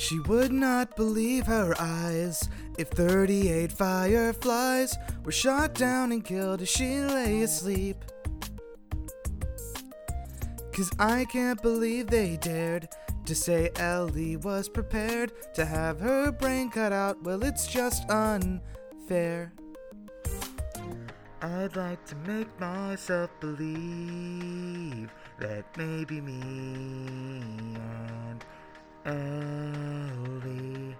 She would not believe her eyes if 38 fireflies were shot down and killed as she lay asleep. Cause I can't believe they dared to say Ellie was prepared to have her brain cut out. Well, it's just unfair. I'd like to make myself believe that maybe me and Ellie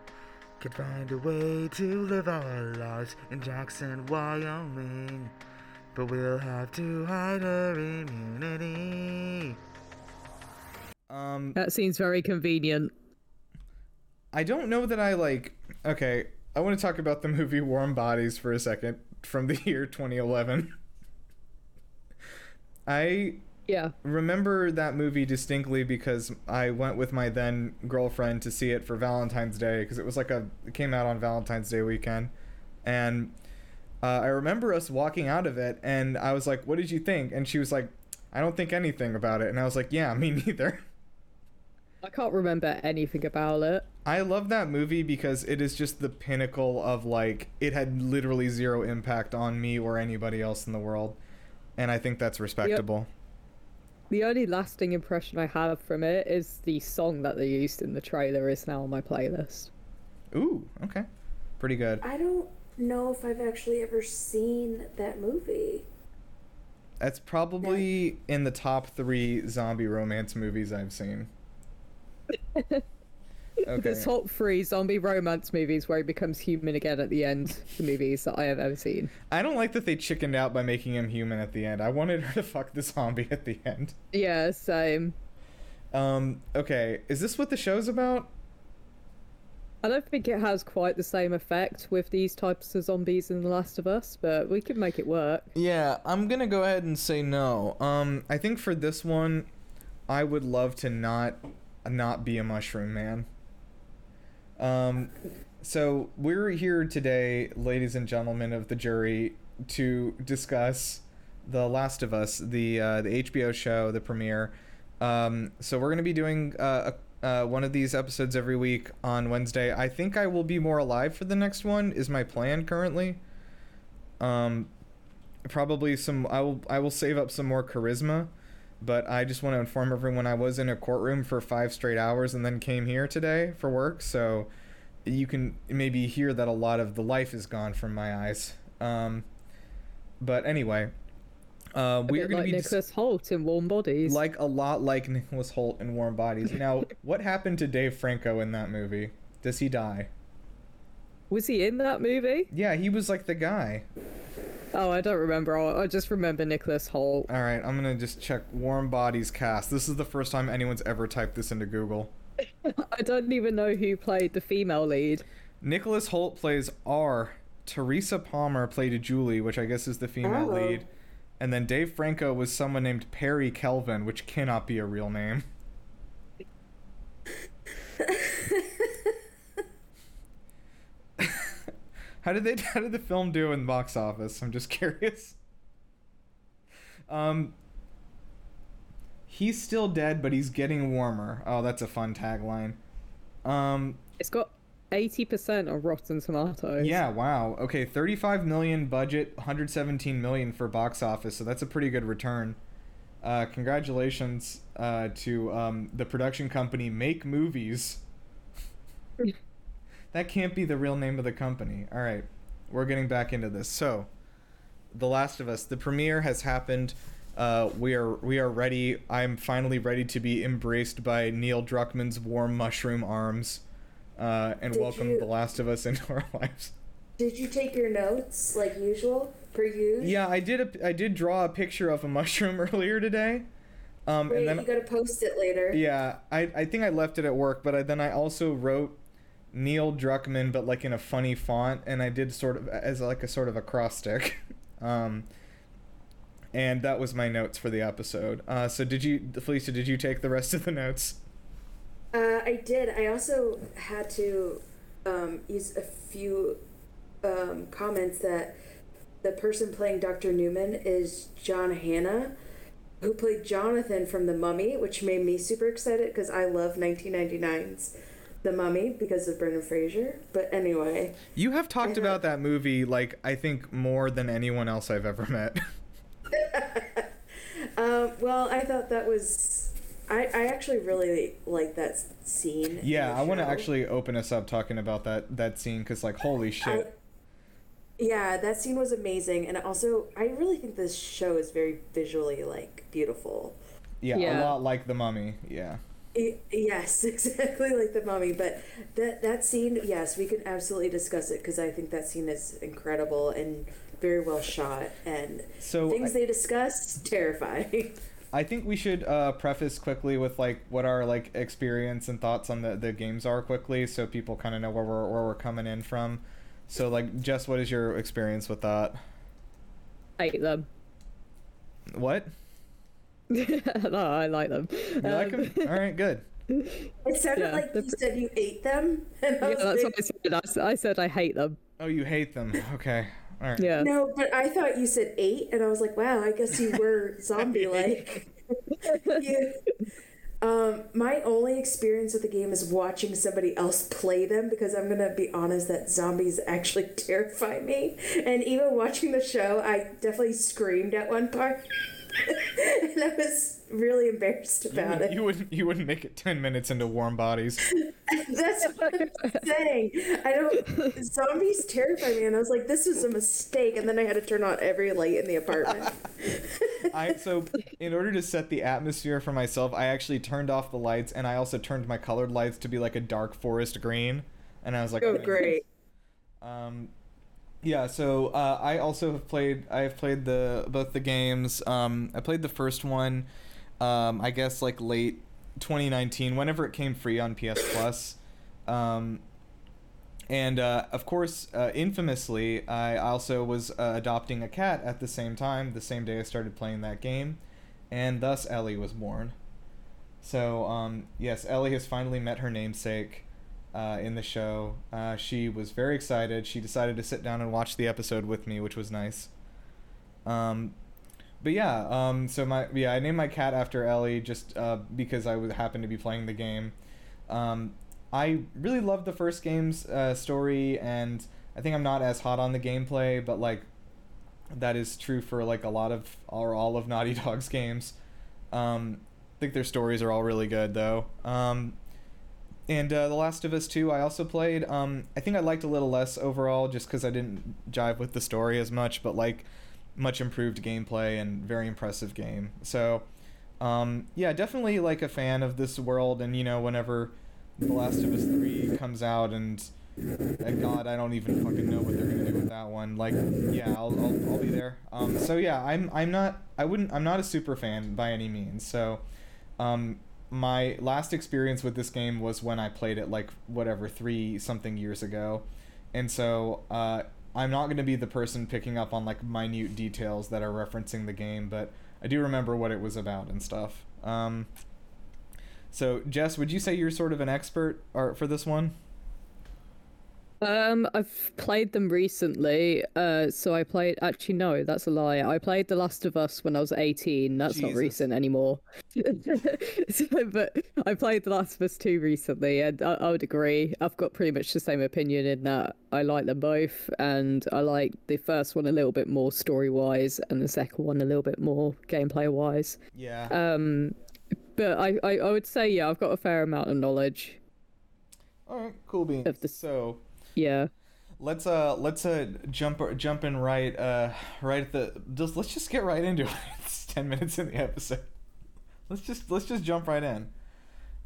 could find a way to live our lives in Jackson, Wyoming. But we'll have to hide her immunity. Um, That seems very convenient. I don't know that I like. Okay, I want to talk about the movie Warm Bodies for a second from the year 2011. I Yeah. remember that movie distinctly because I went with my then girlfriend to see it for Valentine's Day because it was like a it came out on Valentine's Day weekend, and uh, I remember us walking out of it and I was like, "What did you think?" And she was like, "I don't think anything about it," and I was like, "Yeah, me neither." I can't remember anything about it. I love that movie because it is just the pinnacle of like it had literally zero impact on me or anybody else in the world, and I think that's respectable. The only lasting impression I have from it is the song that they used in the trailer is now on my playlist. Ooh, okay, pretty good. I don't know if I've actually ever seen that movie. That's probably in the top three zombie romance movies I've seen. The Okay. top three zombie romance movies where he becomes human again at the end, the movies that I have ever seen. I don't like that they chickened out by making him human at the end. I wanted her to fuck the zombie at the end. Yeah, same. Um, okay, is this what the show's about? I don't think it has quite the same effect with these types of zombies in The Last of Us, but we could make it work. Yeah, I'm gonna go ahead and say no. Um, I think for this one, I would love to not not be a mushroom man. Um, so we're here today, ladies and gentlemen of the jury, to discuss The Last of Us, the uh, the HBO show, the premiere. Um, so we're gonna be doing uh, uh, one of these episodes every week on Wednesday. I think I will be more alive for the next one. Is my plan currently. Um, probably some I will I will save up some more charisma, but I just want to inform everyone I was in a courtroom for 5 straight hours and then came here today for work, so you can maybe hear that a lot of the life is gone from my eyes. Um but anyway, uh, we are going like to be dis- Nicholas Hoult in Warm Bodies. like a lot like Nicholas Hoult in Warm Bodies. Now, what happened to Dave Franco in that movie? Does he die? Was he in that movie? Yeah, he was like the guy. Oh, I don't remember. I I just remember Nicholas Hoult. All right, I'm gonna just check Warm Bodies cast. This is the first time anyone's ever typed this into Google. I don't even know who played the female lead. Nicholas Hoult plays R. Teresa Palmer played Julie, which I guess is the female Oh. lead. And then Dave Franco was someone named Perry Kelvin, which cannot be a real name. how did they how did the film do in the box office? I'm just curious. Um He's still dead, but he's getting warmer. Oh, that's a fun tagline. Um It's got 80% on Rotten Tomatoes. yeah, wow. Okay, 35 million budget, 117 million for box office, so that's a pretty good return. Uh, congratulations uh, to um, the production company Make Movies. that can't be the real name of the company. All right, we're getting back into this. So, The Last of Us, the premiere has happened. Uh, we are we are ready. I'm finally ready to be embraced by Neil Druckmann's warm mushroom arms, uh, and Did welcome you- The Last of Us into our lives. Did you take your notes like usual? Per usual? Yeah, I did. A, I did draw a picture of a mushroom earlier today. Um, Wait, and then you gotta post it later. yeah, I, I think I left it at work, but I, then I also wrote Neil Druckmann, but like in a funny font, and I did sort of as like a sort of acrostic. um, and that was my notes for the episode. Uh, so did you, Felicia? Did you take the rest of the notes? Uh, I did. I also had to um, use a few um, comments that the person playing Dr. Newman is John Hannah, who played Jonathan from The Mummy, which made me super excited because I love 1999's The Mummy because of Brendan Fraser. But anyway, You have talked I about that movie like I think more than anyone else I've ever met. um, well, I thought that was. I, I actually really like that scene. yeah, I want to actually open us up talking about that that scene cuz like holy shit. Yeah, that scene was amazing, and also I really think this show is very visually like beautiful. yeah, a lot like The Mummy. Yeah. Y- Yes, exactly like the mummy. But that that scene, yes, we can absolutely discuss it because I think that scene is incredible and very well shot. And So things I- they discuss terrifying. I think we should uh, preface quickly with like what our like experience and thoughts on the, the games are quickly, so people kind of know where we're where we're coming in from. So like, Jess, what is your experience with that? hate them. What no, I like them. you like Um, them? All right, good. It sounded Yeah, like the you said you ate them, Yeah, that's like, what I said. I said I hate them. Oh, you hate them. Okay. All right. Yeah. no, but I thought you said ate, and I was like, wow, I guess you were zombie like. yeah. Um, my only experience with the game is watching somebody else play them because I'm gonna be honest that zombies actually terrify me. And even watching the show, I definitely screamed at one part, and I was really embarrassed You, about wouldn't- it. you wouldn't you wouldn't make it ten minutes into Warm Bodies. That's what I'm saying. I don't. Zombies terrify me, and I was like, "This was a mistake." And then I had to turn on every light in the apartment. I so in order to set the atmosphere for myself, I actually turned off the lights and I also turned my colored lights to be like a dark forest green. And I was like, oh, "Okay." great! Um, yeah. So uh, I also have played. I have played the both the games. Um, I played the first one. Um, I guess like late 2019, whenever it came free on PS Plus. Um, and uh, of course, uh, infamously, I also was uh, adopting a cat at the same time, the same day I started playing that game, and thus Ellie was born. So um, yes, Ellie has finally met her namesake uh, in the show. Uh, she was very excited. She decided to sit down and watch the episode with me, which was nice. Um, but yeah, um, so my yeah, I named my cat after Ellie just uh, because I would happen to be playing the game. Um, I really loved the first game's uh, story, and I think I'm not as hot on the gameplay, but like that is true for like a lot of or all of Naughty Dog's games. Um, I think their stories are all really good though. Um, and uh, The Last of Us 2, I also played. Um, I think I liked a little less overall just because I didn't jive with the story as much, but like much improved gameplay and very impressive game. So, um, yeah, definitely like a fan of this world. And you know, whenever The Last of Us 3 comes out, and God, I don't even fucking know what they're gonna do with that one. Like, yeah, I'll, I'll, I'll be there. Um, so yeah, I'm I'm not I wouldn't I'm not a super fan by any means. So, um, my last experience with this game was when I played it like whatever three something years ago, and so uh, I'm not going to be the person picking up on like minute details that are referencing the game, but I do remember what it was about and stuff. Um, so Jess, would you say you're sort of an expert or for this one? Um, I've played them recently. Uh, so I played. Actually, no, that's a lie. I played The Last of Us when I was eighteen. That's not recent anymore. So, but I played The Last of Us two recently, and I, I would agree. I've got pretty much the same opinion in that I like them both, and I like the first one a little bit more story wise, and the second one a little bit more gameplay wise. Yeah. Um, but I, I, I would say yeah, I've got a fair amount of knowledge. All right, cool beans. of the- So Yeah. let's uh let's uh jump jump in right uh right at the just let's just get right into it. It's ten minutes in the episode. Let's just let's just jump right in.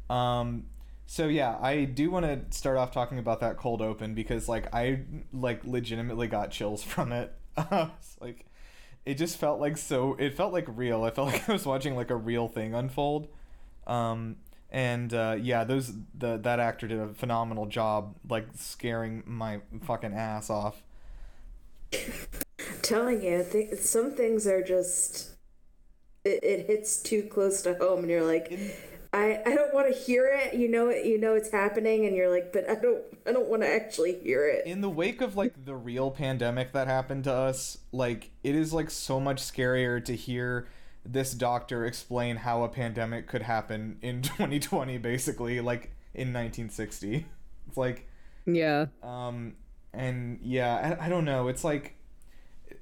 Um so yeah, I do want to start off talking about that cold open because like I like legitimately got chills from it. Like it just felt like so it felt like real. I felt like I was watching like a real thing unfold. Um and uh, yeah, those the that actor did a phenomenal job, like scaring my fucking ass off. telling you, th- some things are just it, it hits too close to home, and you're like, I I don't want to hear it. You know it. You know it's happening, and you're like, but I don't I don't want to actually hear it. In the wake of like the real pandemic that happened to us, like it is like so much scarier to hear this doctor explain how a pandemic could happen in 2020. Basically, like in 1960. It's like Yeah. um, and yeah, I, I don't know. It's like,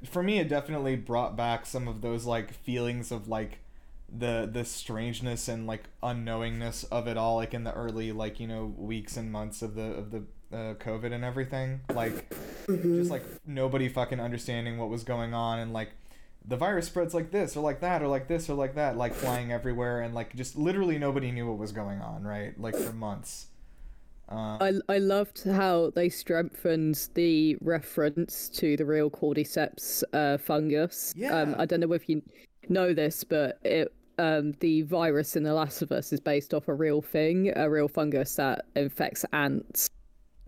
for me, it definitely brought back some of those like feelings of like the the strangeness and like unknowingness of it all, like in the early like you know weeks and months of the of the uh, COVID and everything. Like, just like nobody fucking understanding what was going on and like. The virus spreads like this or like that or like this or like that, like flying everywhere, and like just literally nobody knew what was going on, right? Like for months. Uh, I, I loved how they strengthened the reference to the real cordyceps uh, fungus. Um, Yeah. I don't know if you know this, but it um, the virus in The Last of Us is based off a real thing, a real fungus that infects ants.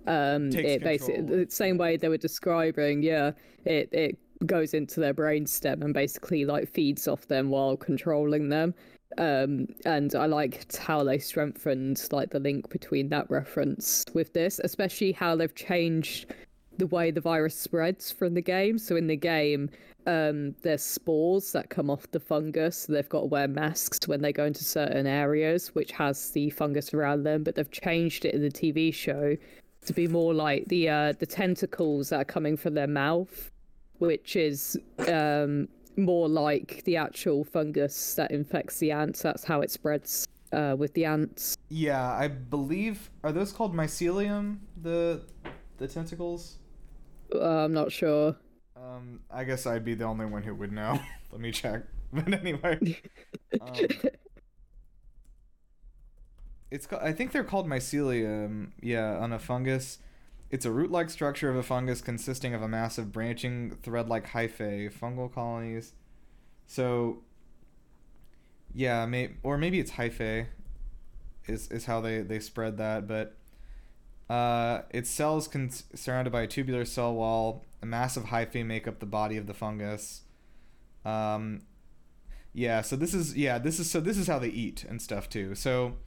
Um, it basically the same way they were describing, yeah, it it goes into their brainstem and basically like feeds off them while controlling them. Um and i liked how they strengthened like the link between that reference with this especially how they've changed the way the virus spreads from the game. So in the game um there's spores that come off the fungus. So they've got to wear masks when they go into certain areas which has the fungus around them but they've changed it in the tv show to be more like the uh the tentacles that are coming from their mouth which is um, more like the actual fungus that infects the ants. That's how it spreads uh, with the ants. Yeah, I believe are those called mycelium? The the tentacles. Uh, I'm not sure. Um, I guess I'd be the only one who would know. Let me check. But anyway, um, it's I think they're called mycelium. Yeah, on a fungus. It's a root-like structure of a fungus consisting of a massive branching thread-like hyphae, fungal colonies. So, yeah, may or maybe it's hyphae. Is is how they they spread that, but uh, its cells con- surrounded by a tubular cell wall. A massive hyphae make up the body of the fungus. Um, yeah, so this is yeah this is so this is how they eat and stuff too. So,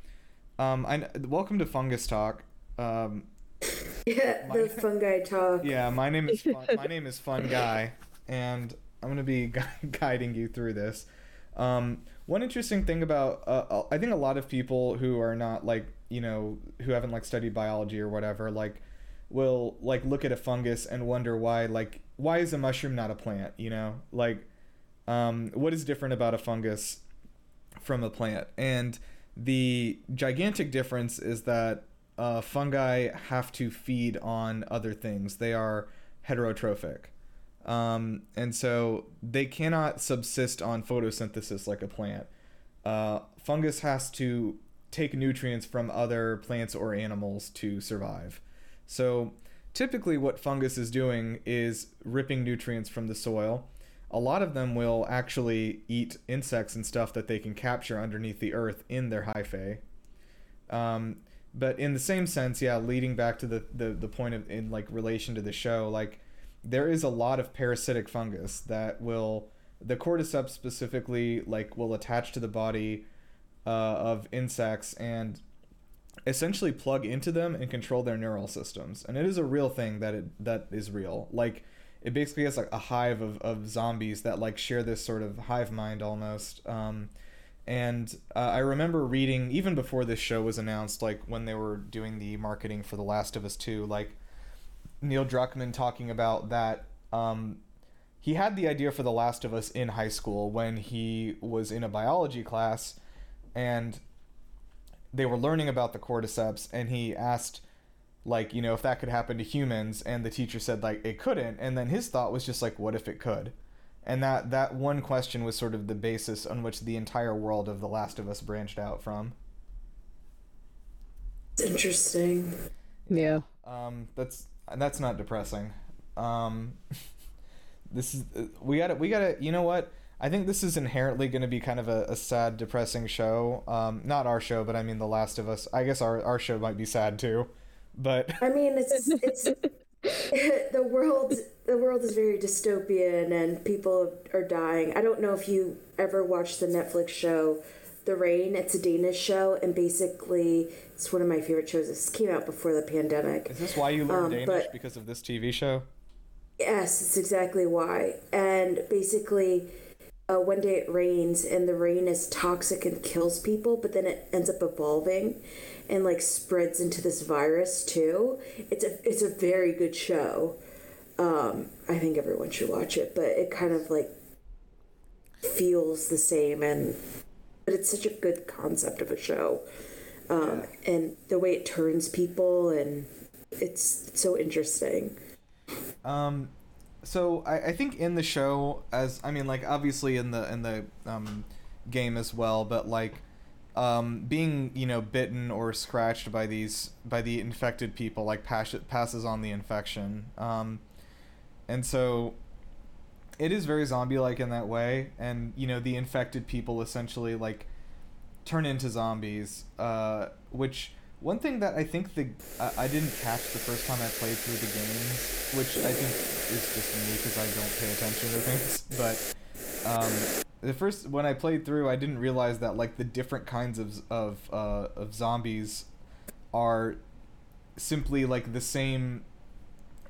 um, I welcome to Fungus Talk. Um, Yeah, My- the fungi talk. yeah, my name is fun, my name is Fun Guy, and I'm gonna be gui- guiding you through this. Um, one interesting thing about uh, I think a lot of people who are not like you know who haven't like studied biology or whatever like will like look at a fungus and wonder why like why is a mushroom not a plant you know like um, what is different about a fungus from a plant and the gigantic difference is that uh, fungi have to feed on other things. They are heterotrophic. Um, and so they cannot subsist on photosynthesis like a plant. Uh, fungus has to take nutrients from other plants or animals to survive. So typically what fungus is doing is ripping nutrients from the soil. A lot of them will actually eat insects and stuff that they can capture underneath the earth in their hyphae. Um, but in the same sense, yeah, leading back to the, the, the point of in like relation to the show, like there is a lot of parasitic fungus that will the cordyceps specifically like will attach to the body uh, of insects and essentially plug into them and control their neural systems. And it is a real thing that it that is real. Like it basically has like a hive of, of zombies that like share this sort of hive mind almost. Um, and uh, I remember reading even before this show was announced, like when they were doing the marketing for The Last of Us Two, like Neil Druckmann talking about that. Um, he had the idea for The Last of Us in high school when he was in a biology class, and they were learning about the cordyceps, and he asked like you know if that could happen to humans and the teacher said like it couldn't and then his thought was just like what if it could and that that one question was sort of the basis on which the entire world of the last of us branched out from. It's interesting. Yeah. um that's that's not depressing. Um this is we gotta we gotta you know what? I think this is inherently going to be kind of a, a sad depressing show. Um not our show but i mean the last of us. I guess our, our show might be sad too but I mean, it's it's the world. The world is very dystopian, and people are dying. I don't know if you ever watched the Netflix show, The Rain. It's a Danish show, and basically, it's one of my favorite shows. This came out before the pandemic. is this why you learned Um, danish but- because of this tv show Yes, it's exactly why. And basically, uh, one day it rains, and the rain is toxic and kills people, but then it ends up evolving. And like spreads into this virus too. It's a it's a very good show. Um, I think everyone should watch it, but it kind of like feels the same and but it's such a good concept of a show. Um, and the way it turns people and it's so interesting. Um, so I, I think in the show, as I mean, like obviously in the in the um, game as well, but like um, being you know bitten or scratched by these by the infected people, like pass, passes on the infection. Um, and so it is very zombie-like in that way, and you know the infected people essentially like turn into zombies, uh, which one thing that I think the I, I didn't catch the first time I played through the games, which I think is just me because I don't pay attention to things. But um, the first when I played through, I didn't realize that like the different kinds of of uh, of zombies are simply like the same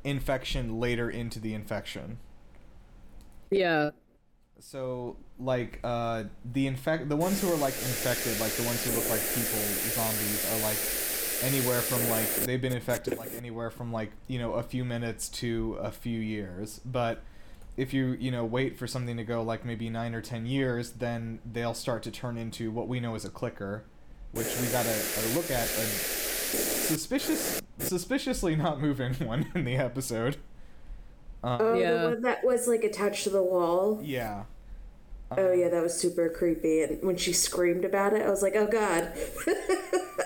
infection later into the infection. Yeah. So like uh the infect the ones who are like infected, like the ones who look like people zombies are like anywhere from like they've been infected like anywhere from like, you know, a few minutes to a few years. But if you, you know, wait for something to go like maybe 9 or 10 years, then they'll start to turn into what we know as a clicker, which we got to uh, look at a suspicious suspiciously not moving one in the episode. Um, Oh, Yeah. the one that was like attached to the wall. yeah. Oh yeah, that was super creepy. And when she screamed about it, I was like, "Oh God!"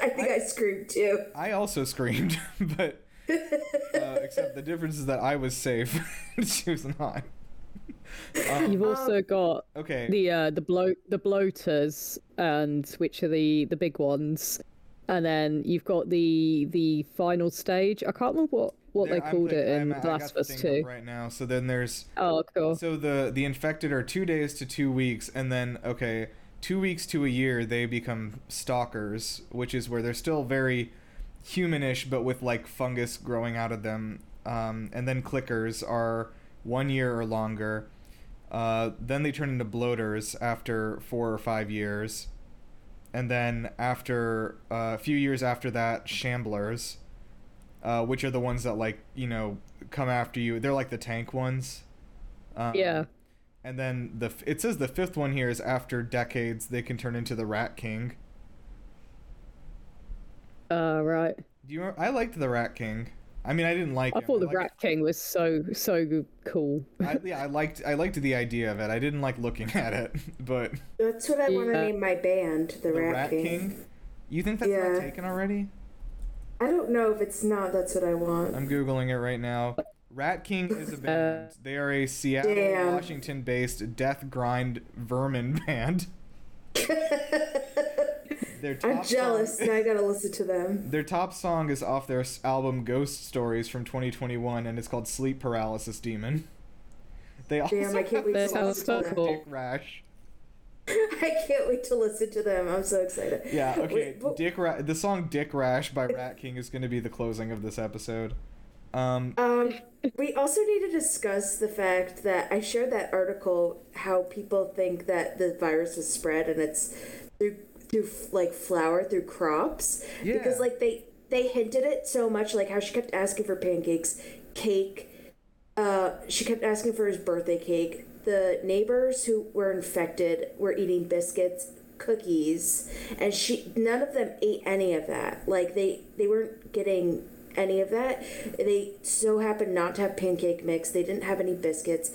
I think I, screamed too. I also screamed, but uh, except the difference is that I was safe and she was not. Um, You've also got okay. the uh, the bloat the bloaters and which are the the big ones, and then you've got the the final stage. I can't remember what what there- they called it in I'm- The Last of Us Two. right now. So then there's Oh, cool. so the the infected are two days to two weeks, and then okay, two weeks to a year they become stalkers, which is where they're still very humanish, but with like fungus growing out of them. Um, and then clickers are one year or longer. Uh, then they turn into bloaters after four or five years. And then after uh, a few years after that, shamblers, uh, which are the ones that like you know come after you. They're like the tank ones. Um, Yeah. And then the f- it says the fifth one here is after decades they can turn into the Rat King. Uh, right. Do you? I liked the Rat King. I mean, I didn't like. I him. thought the liked- Rat King was so so cool. I, yeah, I liked. I liked the idea of it. I didn't like looking at it, but That's what I want to name my band, the, the Rat, King. You think that's Yeah. not taken already? I don't know if it's not. That's what I want. I'm googling it right now. Rat King is a uh, band. they are a Seattle, Damn. Washington-based death grind vermin band. Their top I'm jealous. Song, now I gotta listen to them. their top song is off their album Ghost Stories from 2021, and it's called Sleep Paralysis Demon. They also Damn, I can't wait to listen so to them. cool. Dick Rash. I can't wait to listen to them. I'm so excited. Yeah, okay. Wait, but- Dick Ra- the song Dick Rash by Rat King is going to be the closing of this episode. Um, Um, we also need to discuss the fact that I shared that article how people think that the virus is spread and it's through through like flour through crops because like they they hinted it so much like how she kept asking for pancakes, cake. Uh, she kept asking for his birthday cake. The neighbors who were infected were eating biscuits, cookies, and she none of them ate any of that. Like they they weren't getting any of that. They so happened not to have pancake mix. They didn't have any biscuits,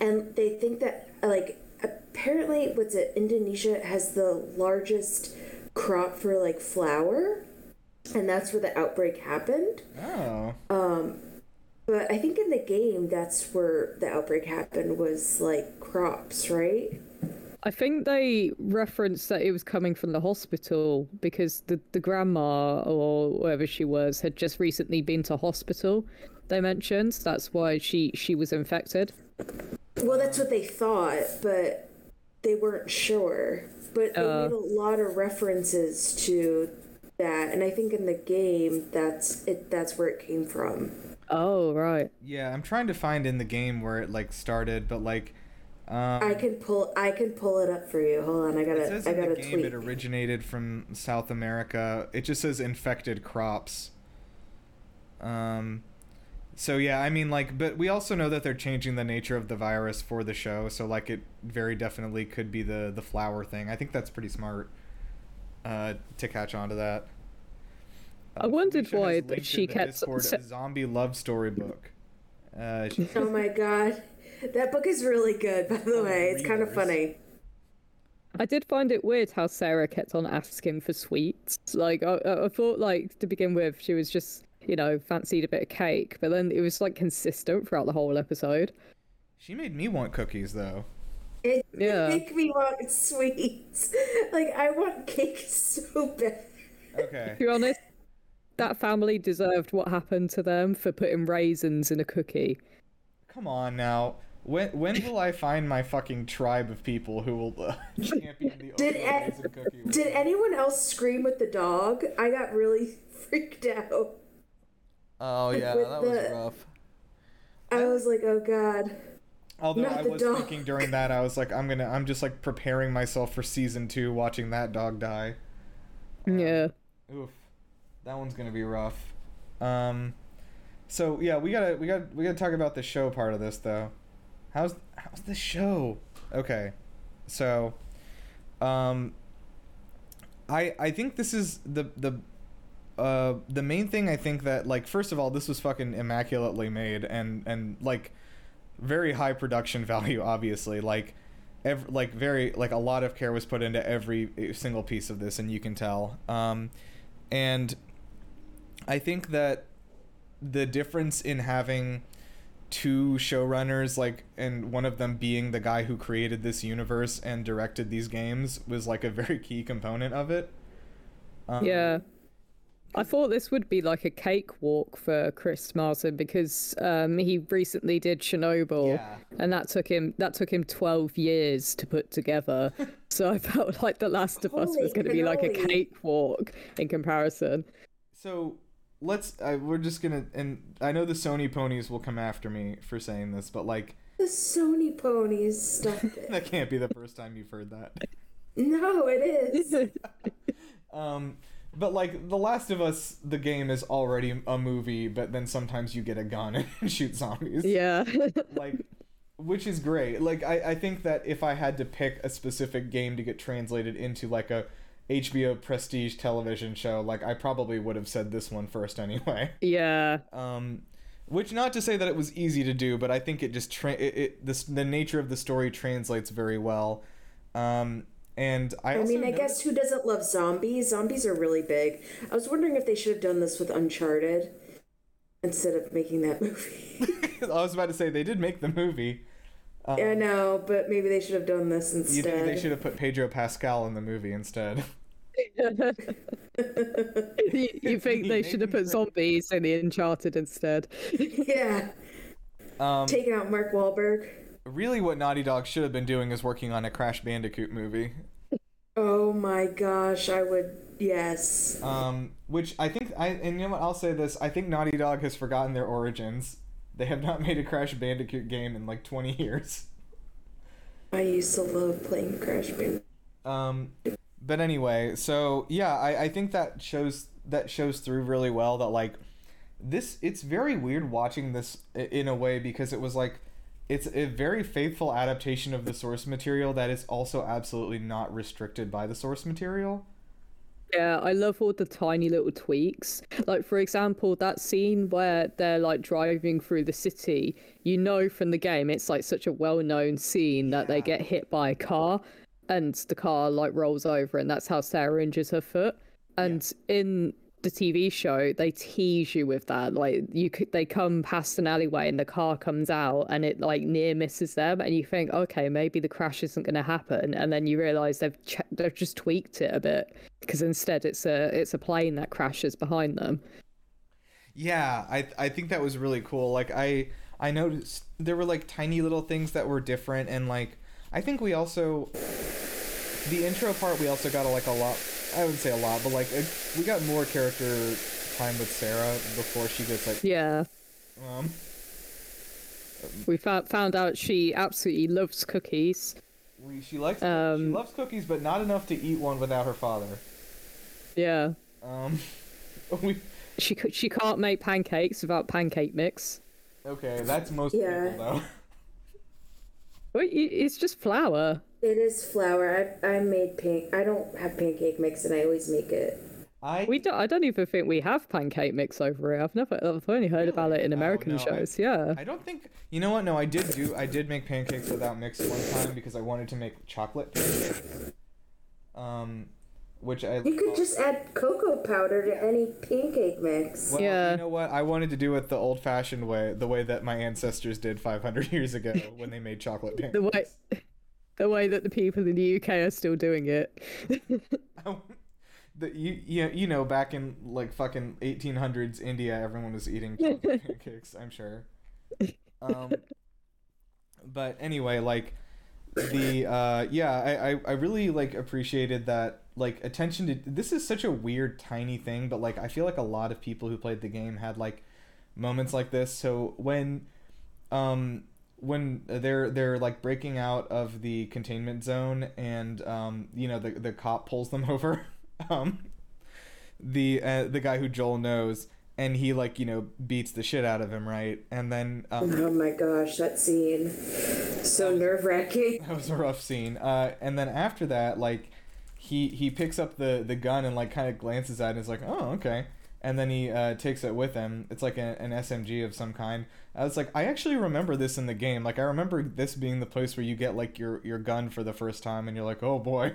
and they think that like apparently what's it? Indonesia has the largest crop for like flour, and that's where the outbreak happened. oh. Um, But I think in the game, that's where the outbreak happened was like crops, right? I think they referenced that it was coming from the hospital because the, the grandma or whoever she was had just recently been to hospital. They mentioned that's why she she was infected. Well, that's what they thought, but they weren't sure. But they Uh. made a lot of references to that, and I think in the game, that's it. That's where it came from. Oh right. Yeah, I'm trying to find in the game where it like started, but like Um, I can pull. I can pull it up for you. Hold on. I gotta. It says I in the gotta game tweet. it originated from South America. It just says infected crops. Um, so yeah, I mean, like, but we also know that they're changing the nature of the virus for the show. So like, it very definitely could be the the flour thing. I think that's pretty smart. Uh, to catch on to that. I wondered Felicia why linked she kept Discord sa- a zombie love story book. Uh, she- Oh my god, that book is really good. By the Oh, way, it's kind of funny. I did find it weird how Sarah kept on asking for sweets. Like I, I I thought, like to begin with, she was just you know fancied a bit of cake, but then it was like consistent throughout the whole episode. she made me want cookies though. It Yeah. make me want sweets. Like I want cake so bad. Okay. To be honest, that family deserved what happened to them for putting raisins in a cookie. Come on now. When when will I find my fucking tribe of people who will uh, champion the Did a- cookie? Did anyone else scream with the dog? I got really freaked out. Oh yeah, with that was rough. I was like, oh god. Although not I was dog. thinking during that, I was like, I'm gonna, I'm just like preparing myself for season two, watching that dog die. Yeah. Oof, that one's gonna be rough. Um, so yeah, we gotta, we gotta, we gotta talk about the show part of this though. How's how's the show? Okay, so, um, I I think this is the the. Uh, the main thing I think that like first of all this was fucking immaculately made and and like very high production value obviously. Like ev- like very like a lot of care was put into every eh, single piece of this and you can tell. Um and i think that the difference in having two showrunners like and one of them being the guy who created this universe and directed these games was like a very key component of it. Um, Yeah. I thought this would be like a cakewalk for Chris Martin because um, he recently did Chernobyl, Yeah. and that took him that took him twelve years to put together. so I felt like The Last of Us was going to be like a cakewalk in comparison. So let's. Uh, we're just gonna. And I know the Sony ponies will come after me for saying this, but like The Sony ponies, stop it. that can't be the first time you've heard that. no, it is. Um, but like The Last of Us, the game is already a movie, but then sometimes you get a gun and shoot zombies. yeah. Like, which is great. Like, I I think that if I had to pick a specific game to get translated into like a HBO prestige television show, like I probably would have said this one first anyway. yeah. Um, which not to say that it was easy to do, but I think it just tra- it, it this the nature of the story translates very well. Um, and I, I also mean, I guess who doesn't love zombies? Zombies are really big. I was wondering if they should have done this with Uncharted instead of making that movie. I was about to say they did make the movie. Um, I know, but maybe they should have done this you instead. think they should have put Pedro Pascal in the movie instead? you, you think they should have put zombies in the Uncharted instead? yeah, Um, taking out Mark Wahlberg. Really, what Naughty Dog should have been doing is working on a Crash Bandicoot movie. Oh my gosh, I would. Yes. Um, which I think I and you know what I'll say this: I think Naughty Dog has forgotten their origins. They have not made a Crash Bandicoot game in like twenty years. I used to love playing Crash Bandicoot. Um, but anyway, so yeah, I, I think that shows that shows through really well that like this it's very weird watching this in a way because it was like it's a very faithful adaptation of the source material that is also absolutely not restricted by the source material. Yeah, I love all the tiny little tweaks. Like, for example, that scene where they're like driving through the city, you know from the game, it's like such a well known scene that they get hit by a car and the car like rolls over, and that's how Sarah injures her foot. And in the TV show, they tease you with that. Like, you could, they come past an alleyway and the car comes out and it like near misses them, and you think, okay, maybe the crash isn't going to happen, and then you realize they've ch- they've just tweaked it a bit because instead it's a it's a plane that crashes behind them. Yeah, I I think that was really cool. Like I I noticed there were like tiny little things that were different and like I think we also the intro part we also got a, like a lot I wouldn't say a lot, but like a, we got more character time with Sarah before she gets like Yeah, um We found found out she absolutely loves cookies. We, she likes she Um, loves cookies, but not enough to eat one without her father. Yeah, Um, we she she can't make pancakes without pancake mix. okay. That's most Yeah. people though. Well, it's just flour. It is flour. I I made pan. I don't have pancake mix, and I always make it. I We don't, I don't even think we have pancake mix over here. I've never, I've only heard about it in Oh, American no, I- shows. Yeah. I don't think you know what. No, I did do. I did make pancakes without mix one time because I wanted to make chocolate pancakes. Um, which I You could just add cocoa powder to any pancake mix. Well, Yeah. you know what? I wanted to do it the old-fashioned way, the way that my ancestors did 500 years ago when they made chocolate pancakes. The way, the way that the people in the UK are still doing it. the, you, you, you know, back in like fucking 1800s India, everyone was eating pancakes. I'm sure. Um, but anyway, like the uh, yeah, I, I I really like appreciated that like attention to this is such a weird tiny thing, but like I feel like a lot of people who played the game had like moments like this. So when um when they're they're like breaking out of the containment zone and um you know the the cop pulls them over um the uh, the guy who Joel knows and he like you know beats the shit out of him right and then um, Oh my gosh, that scene. So nerve wracking. that was a rough scene uh and then after that like he he picks up the the gun and like kind of glances at it and is like oh okay and then he uh, takes it with him it's like a, an smg of some kind i was like i actually remember this in the game like i remember this being the place where you get like your your gun for the first time and you're like oh boy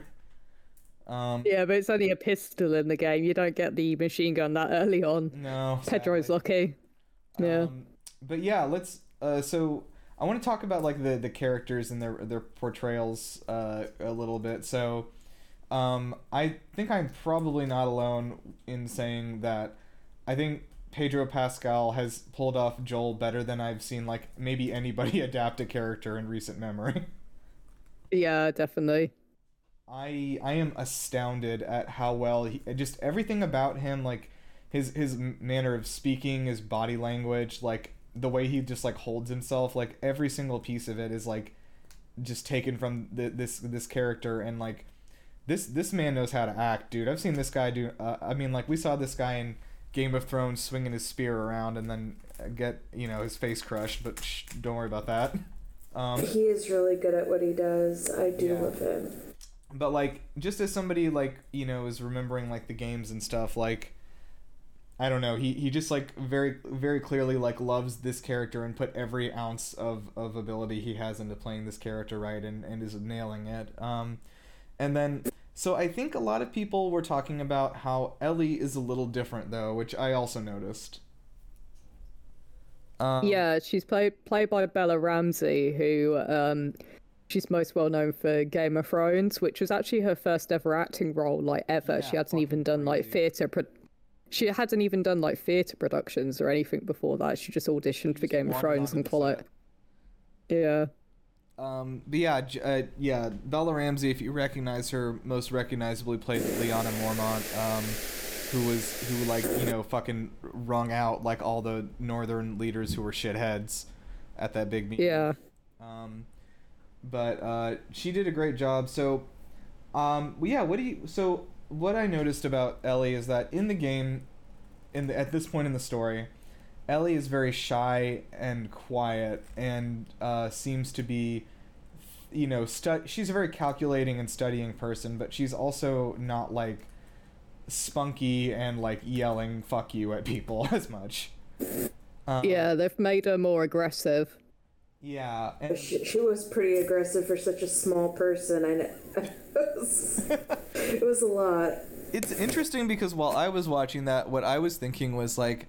um Yeah, but it's only a pistol in the game. You don't get the machine gun that early on. no Pedro's sadly. lucky. Yeah. Um, but yeah, let's. Uh, so I want to talk about like the the characters and their their portrayals uh, a little bit. So um, I think I'm probably not alone in saying that I think Pedro Pascal has pulled off Joel better than I've seen like maybe anybody adapt a character in recent memory. Yeah, definitely. I I am astounded at how well he just everything about him like his his manner of speaking, his body language, like the way he just like holds himself, like every single piece of it is like just taken from the, this this character and like this this man knows how to act, dude. I've seen this guy do uh, I mean like we saw this guy in Game of Thrones swinging his spear around and then get, you know, his face crushed, but shh, don't worry about that. Um He is really good at what he does. I do Yeah. love him. but like just as somebody like you know is remembering like the games and stuff like i don't know he, he just like very very clearly like loves this character and put every ounce of, of ability he has into playing this character right and, and is nailing it um and then so i think a lot of people were talking about how ellie is a little different though which i also noticed um, Yeah, she's played played by Bella Ramsey, who um, she's most well known for Game of Thrones, which was actually her first ever acting role, like ever. Yeah, she hadn't even done like theatre. Pro- she hadn't even done like theatre productions or anything before that. She just auditioned for just Game of Thrones and set. Yeah. Um, but yeah, uh, yeah, Bella Ramsey, if you recognize her, most recognizably played Lyanna Mormont, um, who was who like you know fucking wrung out like all the northern leaders who were shitheads at that big meeting. Yeah. Um, but uh, she did a great job. So, um, well, yeah. What do you? So, what I noticed about Ellie is that in the game, in the, at this point in the story, Ellie is very shy and quiet, and uh, seems to be, you know, stu- She's a very calculating and studying person, but she's also not like spunky and like yelling "fuck you" at people as much. Um, Yeah, they've made her more aggressive. Yeah. And, She, she was pretty aggressive for such a small person. I know. it, was, it was a lot. it's interesting because while I was watching that, what I was thinking was like,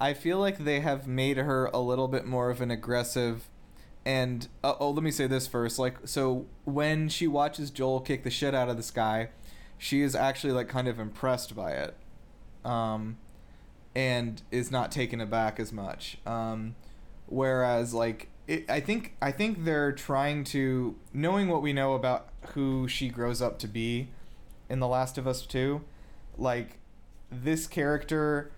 I feel like they have made her a little bit more of an aggressive. And uh, oh, let me say this first. Like, so when she watches Joel kick the shit out of this guy, she is actually like kind of impressed by it, um, and is not taken aback as much. Um, whereas like it, I think I think they're trying to knowing what we know about who she grows up to be in The Last of Us 2, like this character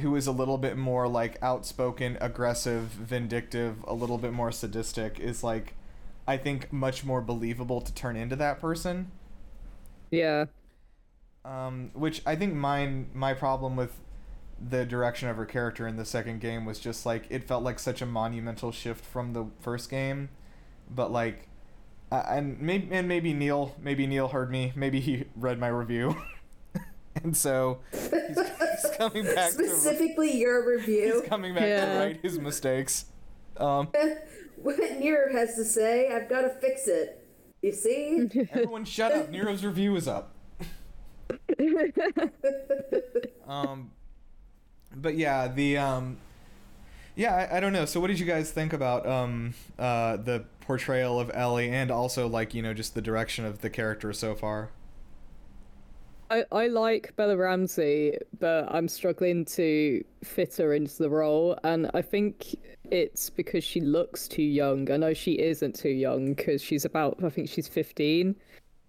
who is a little bit more like outspoken, aggressive, vindictive, a little bit more sadistic is like I think much more believable to turn into that person. Yeah. Um, which I think mine my problem with the direction of her character in the second game was just like it felt like such a monumental shift from the first game, but like, uh, and maybe and maybe Neil maybe Neil heard me maybe he read my review, and so he's, coming back Specifically, your review. he's coming back to Yeah. right his mistakes. Um, what Nero has to say, I've got to fix it. You see? everyone shut up. Nero's review is up. um, but yeah, the um, yeah, I, I don't know. So, what did you guys think about um, uh, the portrayal of Ellie, and also like you know just the direction of the character so far? I, I like Bella Ramsey, but I'm struggling to fit her into the role. And I think it's because she looks too young. I know she isn't too young because she's about, I think she's 15,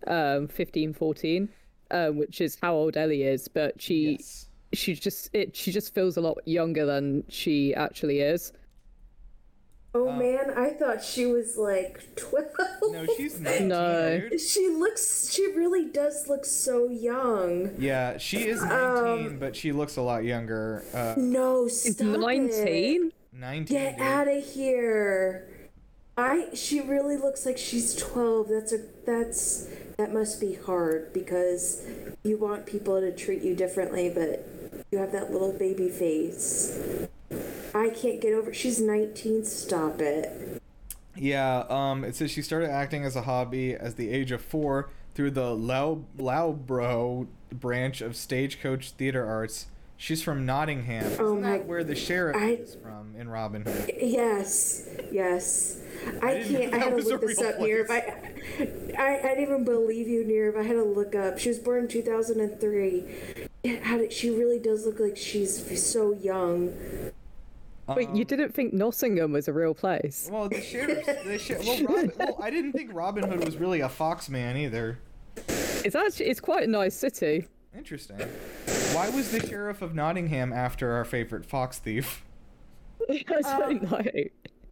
um, 15, 14, um, which is how old Ellie is. But she, Yes. she just, it, she just feels a lot younger than she actually is. Oh Uh, man, I thought she was like 12. No, she's 19, No. dude. She looks, she really does look so young. Yeah, she is 19, but she looks a lot younger. Uh, No, Is stop 19? It. 19. Get out of here. I she really looks like she's 12. That's a that's that must be hard because you want people to treat you differently, but you have that little baby face. I can't get over. She's 19. Stop it. Yeah, um, it says she started acting as a hobby as the age of four through the Lau Loughborough branch of Stagecoach Theatre Arts. She's from Nottingham. Isn't Oh my- that where the sheriff I- is from in Robin Hood? Yes, yes. I, didn't can't. I had to look this up, Nirav. I, I, I didn't even believe you, Nirav. I had to look up. She was born in 2003. Yeah, How did, she really does look like she's so young. Wait, you um, didn't think Nottingham was a real place? Well, the sheriff. The sher- well, Robin, well, I didn't think Robin Hood was really a fox man either. It's actually, it's quite a nice city. Interesting. Why was the sheriff of Nottingham after our favorite fox thief? I don't um, know.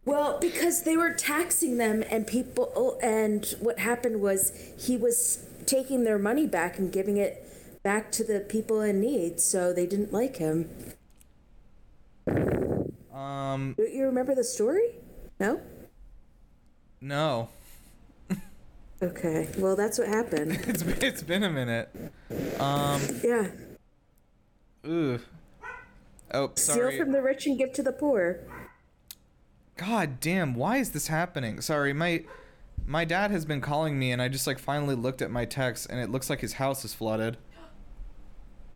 Well, because they were taxing them, and people, oh, and what happened was he was taking their money back and giving it back to the people in need, so they didn't like him. Um, Do you remember the story? No? no. Okay, well, that's what happened. It's been, it's been a minute. Um, Yeah. ooh. Oh, Steal from the rich and give to the poor. God damn, why is this happening? Sorry, my my dad has been calling me and I just like finally looked at my text and it looks like his house is flooded.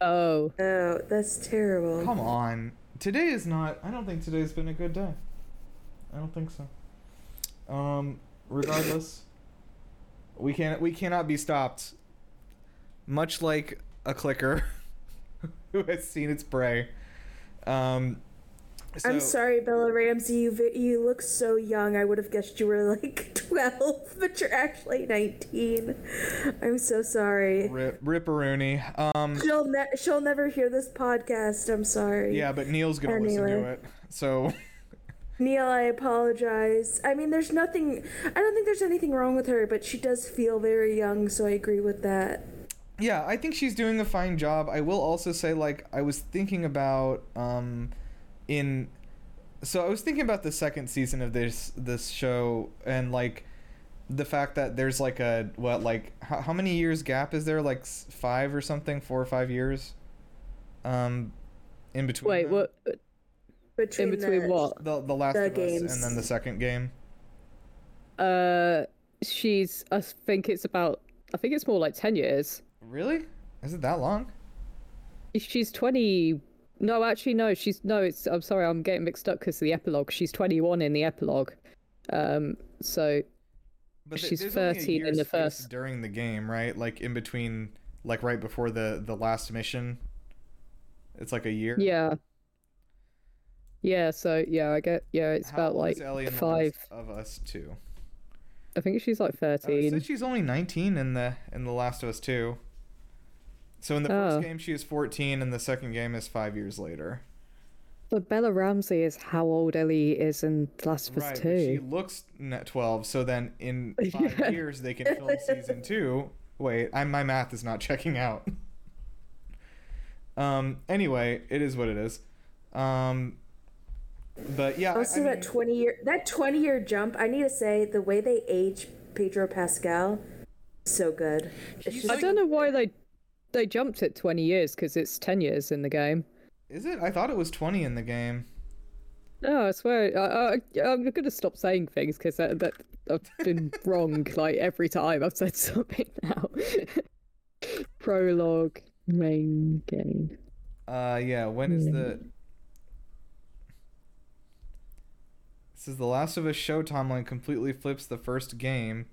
Oh, Oh, that's terrible. Come on. Today is not I don't think today's been a good day. I don't think so. Um regardless, we can't we cannot be stopped. Much like a clicker who has seen its prey. Um I'm sorry, Bella Ramsey. You you look so young. I would have guessed you were like 12, but you're actually 19. I'm so sorry. Rip, Ripperoonie. Um, She'll ne- she'll never hear this podcast. I'm sorry. yeah, but Neil's gonna listen to it. So, Neil, I apologize. I mean, there's nothing. I don't think there's anything wrong with her, but she does feel very young, so I agree with that. yeah, I think she's doing a fine job. I will also say, like, I was thinking about, um, in, so I was thinking about the second season of this this show and like the fact that there's like a what like how, how many years gap is there like five or something four or five years um in between wait, them? what? Between In between the, what? the the last The of us and then the second game Uh, she's. I think it's about. I think it's more like ten years. really is it that long She's twenty. No, actually, no. She's no. It's. I'm sorry. I'm getting mixed up because of the epilogue. She's twenty-one in the epilogue. Um. So But She's there's only a 13 in the first. during the game, right? Like in between, like right before the the last mission. It's like a year. yeah. Yeah. So yeah, I get. Yeah, it's How about like Ellie in the five. Of Us two? I think she's like Oh, it thirteen. she's only 19 in the in the Last of Us two. So in the first Oh. game she is 14, and the second game is five years later. But Bella Ramsey is how old Ellie is in The Last of Us right, 2. she looks 12, so then in five Yeah. years they can film season two. Wait, I'm, my math is not checking out. um. Anyway, it is what it is. Um. But yeah, I- Also, I that mean- twenty year that twenty year jump. I need to say the way they age Pedro Pascal, so good. It's He's just, I don't know why they they jumped it 20 years because it's 10 years in the game. is it? I thought it was 20 in the game. No, I swear, I, I, I'm gonna stop saying things because that, that I've been wrong like every time I've said something now. Prologue, main game. Uh, yeah. When is the? This is the Last of Us show timeline completely flips the first game.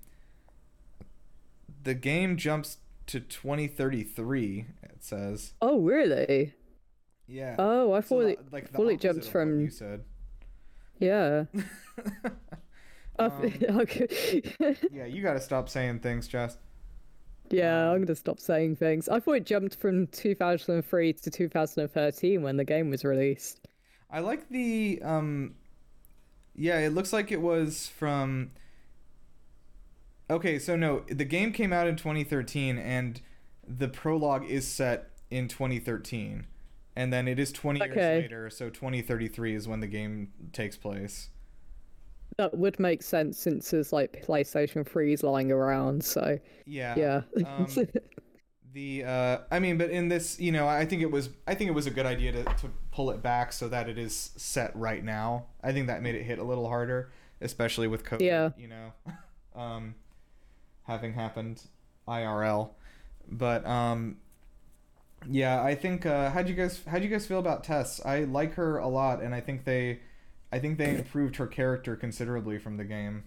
The game jumps to 2033. It says. Oh, really? Yeah. Oh, I thought it, like the thought it opposite jumped from. you said. Yeah. I Um, okay. yeah, you got to stop saying things, Jess. yeah, I'm gonna stop saying things. I thought it jumped from 2003 to 2013 when the game was released. I like the um yeah, it looks like it was from Okay, so no, the game came out in 2013 and the prologue is set in 2013. And then it is 20 Okay. years later, so 2033 is when the game takes place. That would make sense since there's like PlayStation 3s lying around. So Yeah. yeah. Um, the uh I mean, but in this, you know, I think it was I think it was a good idea to to pull it back so that it is set right now. I think that made it hit a little harder, especially with COVID, Yeah. you know. um having happened IRL. But um yeah, I think uh how'd you guys how'd you guys feel about Tess? I like her a lot and I think they I think they improved her character considerably from the game.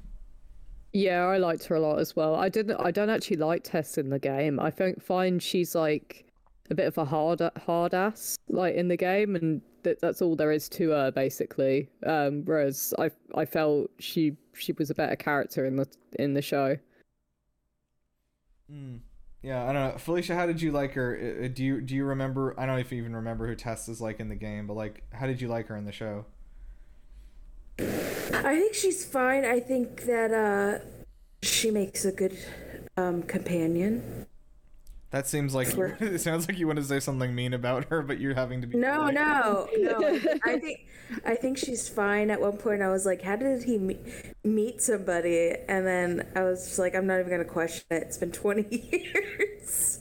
Yeah, I liked her a lot as well. I didn't. I don't actually like Tess in the game. I think find she's like a bit of a hard hard ass like in the game, and that that's all there is to her basically. Um, whereas I I felt she she was a better character in the in the show. Mm. Yeah, I don't know. Felicia, how did you like her? Do you do you remember? I don't if you even remember who Tess is like in the game, but like, how did you like her in the show? I think she's fine. I think that uh, she makes a good um, companion. That seems like it sounds like you want to say something mean about her, but you're having to be. No, polite. no, no. I think I think she's fine. At one point, I was like, "How did he meet, meet somebody?" And then I was just like, "I'm not even gonna question it. It's been 20 years."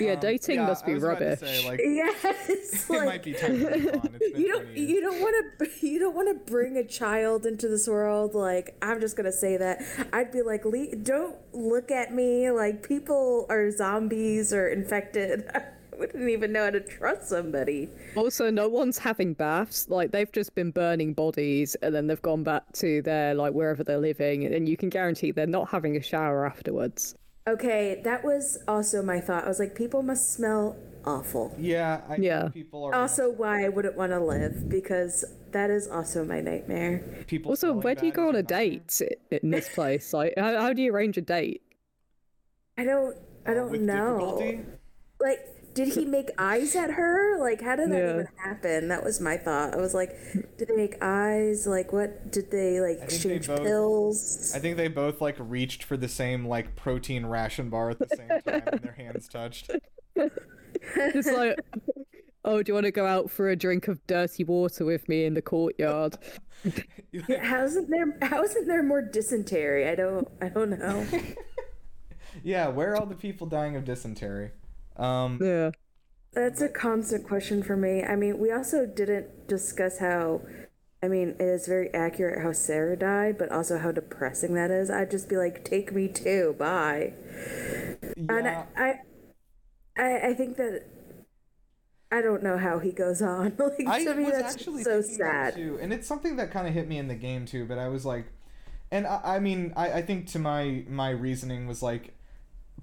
Yeah, Um, dating yeah, must I be was about to rubbish. say, like, yes, it might be time to move on. You don't you don't want to you don't want to bring a child into this world like i'm just gonna say that i'd be like "Le- don't look at me like people are zombies or infected i wouldn't even know how to trust somebody Also, no one's having baths. Like they've just been burning bodies, and then they've gone back to their like wherever they're living, and you can guarantee they're not having a shower afterwards. Okay that was also my thought i was like people must smell awful Yeah, I Yeah. think people are also why i wouldn't want to live because that is also my nightmare people. Also, smelling where do you go on a date in this place? Like, how, how do you arrange a date? i don't i Uh, don't with know difficulty? like did he make eyes at her like how did that Yeah. even happen that was my thought i was like did they make eyes like what did they like think they exchange both- pills I think they both like reached for the same like protein ration bar at the same time, and their hands touched. It's like, oh, do you want to go out for a drink of dirty water with me in the courtyard? yeah, how isn't there how isn't there more dysentery i don't i don't know yeah, where are all the people dying of dysentery? Um, Yeah. that's a constant question for me i mean we also didn't discuss how i mean it is very accurate how sarah died but also how depressing that is i'd just be like take me too bye and yeah. I, I I I think that I don't know how he goes on. like I to me, was that's actually so thinking that sad. too, and it's something that kind of hit me in the game too. But I was like, and I, I mean, I, I think to my my reasoning was like,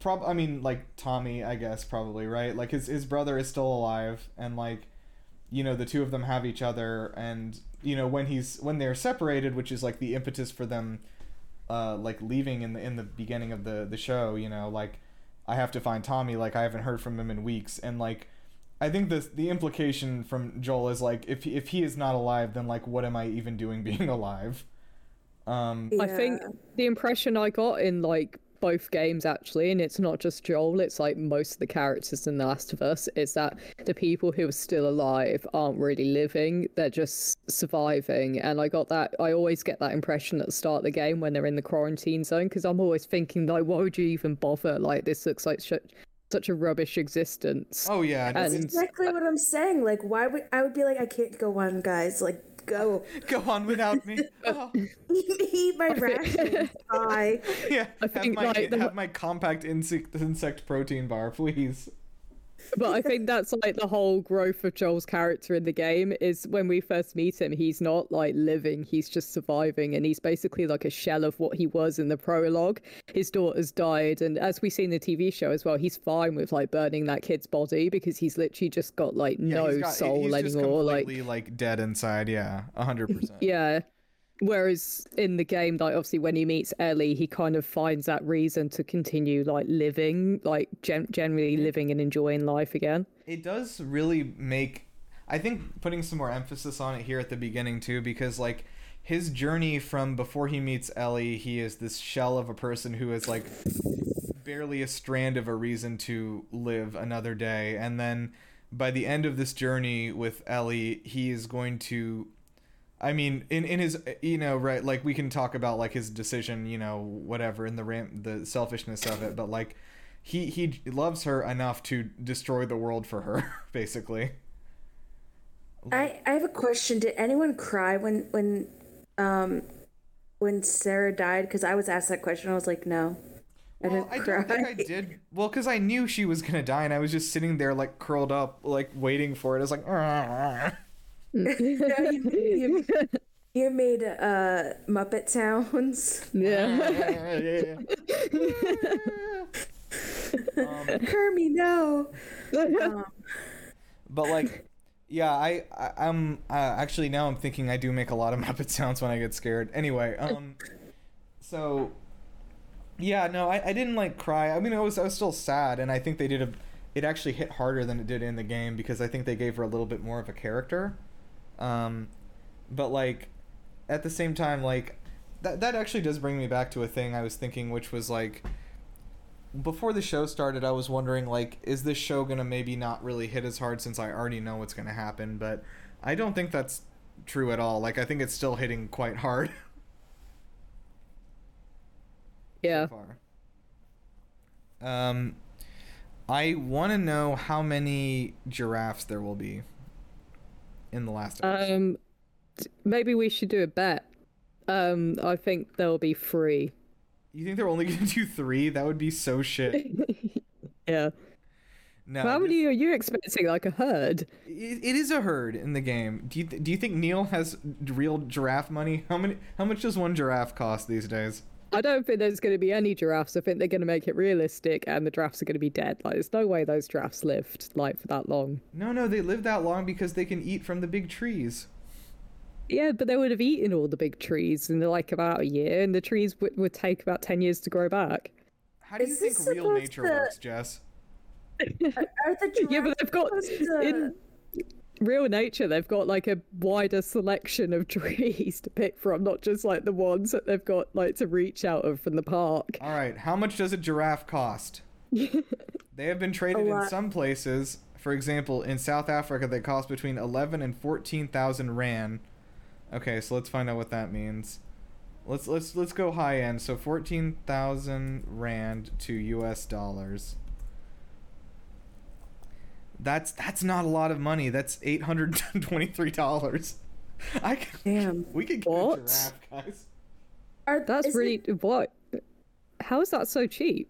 prob I mean like Tommy, I guess probably right. Like his his brother is still alive, and like, you know, the two of them have each other, and you know when he's when they're separated, which is like the impetus for them, uh, like leaving in the in the beginning of the the show. You know, like I have to find Tommy. Like I haven't heard from him in weeks, and like. I think this the implication from Joel is like if if he is not alive, then like what am I even doing being alive? Um, I think the impression I got in like both games actually, and it's not just Joel, it's like most of the characters in The Last of Us, is that the people who are still alive aren't really living, they're just surviving. And I got that, I always get that impression at the start of the game when they're in the quarantine zone, because I'm always thinking, like, why would you even bother? Like, this looks like sh- such a rubbish existence. oh yeah, no, And- it's- exactly what I'm saying. Like, why would I would be like, I can't go on, guys. Like, go go on without me. Oh, eat, eat my rations. Bye. yeah, have think, my like, the- have my compact insect insect protein bar, please. But I think that's like the whole growth of Joel's character in the game is when we first meet him, he's not like living, he's just surviving, and he's basically like a shell of what he was in the prologue. His daughter's died, and as we see in the TV show as well, he's fine with like burning that kid's body because he's literally just got like Yeah, no got, soul anymore. Like, like dead inside. Yeah, hundred percent. yeah. Whereas in the game, like obviously when he meets Ellie, he kind of finds that reason to continue like living, like gen- generally living and enjoying life again. it does really make i think putting some more emphasis on it here at the beginning too because like his journey from before he meets ellie he is this shell of a person who is like barely a strand of a reason to live another day and then by the end of this journey with ellie he is going to I mean, in, in his, you know, right, like we can talk about like his decision, you know, whatever, in the ram, the selfishness of it, but like, he he loves her enough to destroy the world for her, basically. I I have a question. Did anyone cry when when um when Sarah died? Because I was asked that question. I was like, no. I Well, didn't I cry. don't think I did. Well, because I knew she was gonna die, and I was just sitting there like curled up, like waiting for it. I was like, you, you, you made uh Muppet sounds. Yeah. um, Kermie, no. Um, but like yeah i, I i'm uh, actually now i'm thinking i do make a lot of muppet sounds when i get scared anyway um so yeah no i, I didn't like cry i mean i was i was still sad and i think they did a it actually hit harder than it did in the game because i think they gave her a little bit more of a character um but like at the same time like that that actually does bring me back to a thing i was thinking which was like before the show started, I was wondering like, is this show gonna maybe not really hit as hard since I already know what's gonna happen? But I don't think that's true at all. Like, I think it's still hitting quite hard yeah. so far. Um, I want to know how many giraffes there will be in the last. episode. Um, maybe we should do a bet. Um, I think there'll be three. you think they're only gonna do three? That would be so shit. yeah. No, How many are you expecting? Like a herd? It, it is a herd in the game. Do you th- do you think Neil has real giraffe money? How many? How much does one giraffe cost these days? I don't think there's going to be any giraffes. I think they're going to make it realistic, and the giraffes are going to be dead. Like, there's no way those giraffes lived like for that long. No, no, they live that long because they can eat from the big trees. Yeah, but they would have eaten all the big trees in like about a year, and the trees would, would take about ten years to grow back. How do you think real nature to- works, Jess? are the yeah, but they've got to- in real nature they've got like a wider selection of trees to pick from, not just like the ones that they've got like to reach out of from the park. All right, how much does a giraffe cost? they have been traded in some places. For example, in South Africa, they cost between eleven and fourteen thousand rand. Okay, so let's find out what that means. Let's let's let's go high end. So fourteen thousand rand to U.S. dollars. That's that's not a lot of money. That's eight hundred twenty-three dollars. I can, Damn. we could get What? a giraffe, guys. Are, That's is it- really what? How is that so cheap?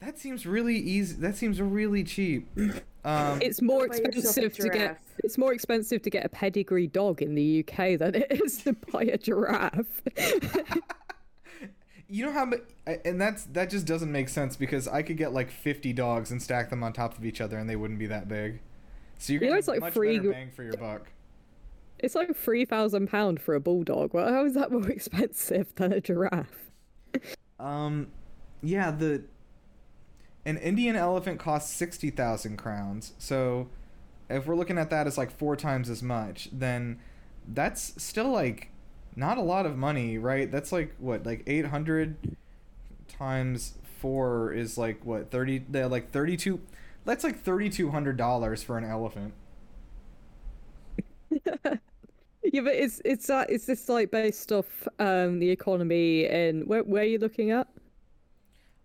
That seems really easy. That seems really cheap. Um, It's more buy yourself a expensive to get. It's more expensive to get a pedigree dog in the UK than it is to buy a giraffe. you know how, and that's that just doesn't make sense because I could get like fifty dogs and stack them on top of each other, and they wouldn't be that big. So you're You know, it's like much free better bang for your buck. it's like three thousand pound for a bulldog. Well, how is that more expensive than a giraffe? Um, yeah, the an Indian elephant costs sixty thousand crowns. So, if we're looking at that as like four times as much, then that's still like not a lot of money, right? That's like what, like 800 times four is like what, 30, they're like 32, that's like $3,200 for an elephant. Yeah, but it's it's uh, is this like based off um the economy and where where are you looking at?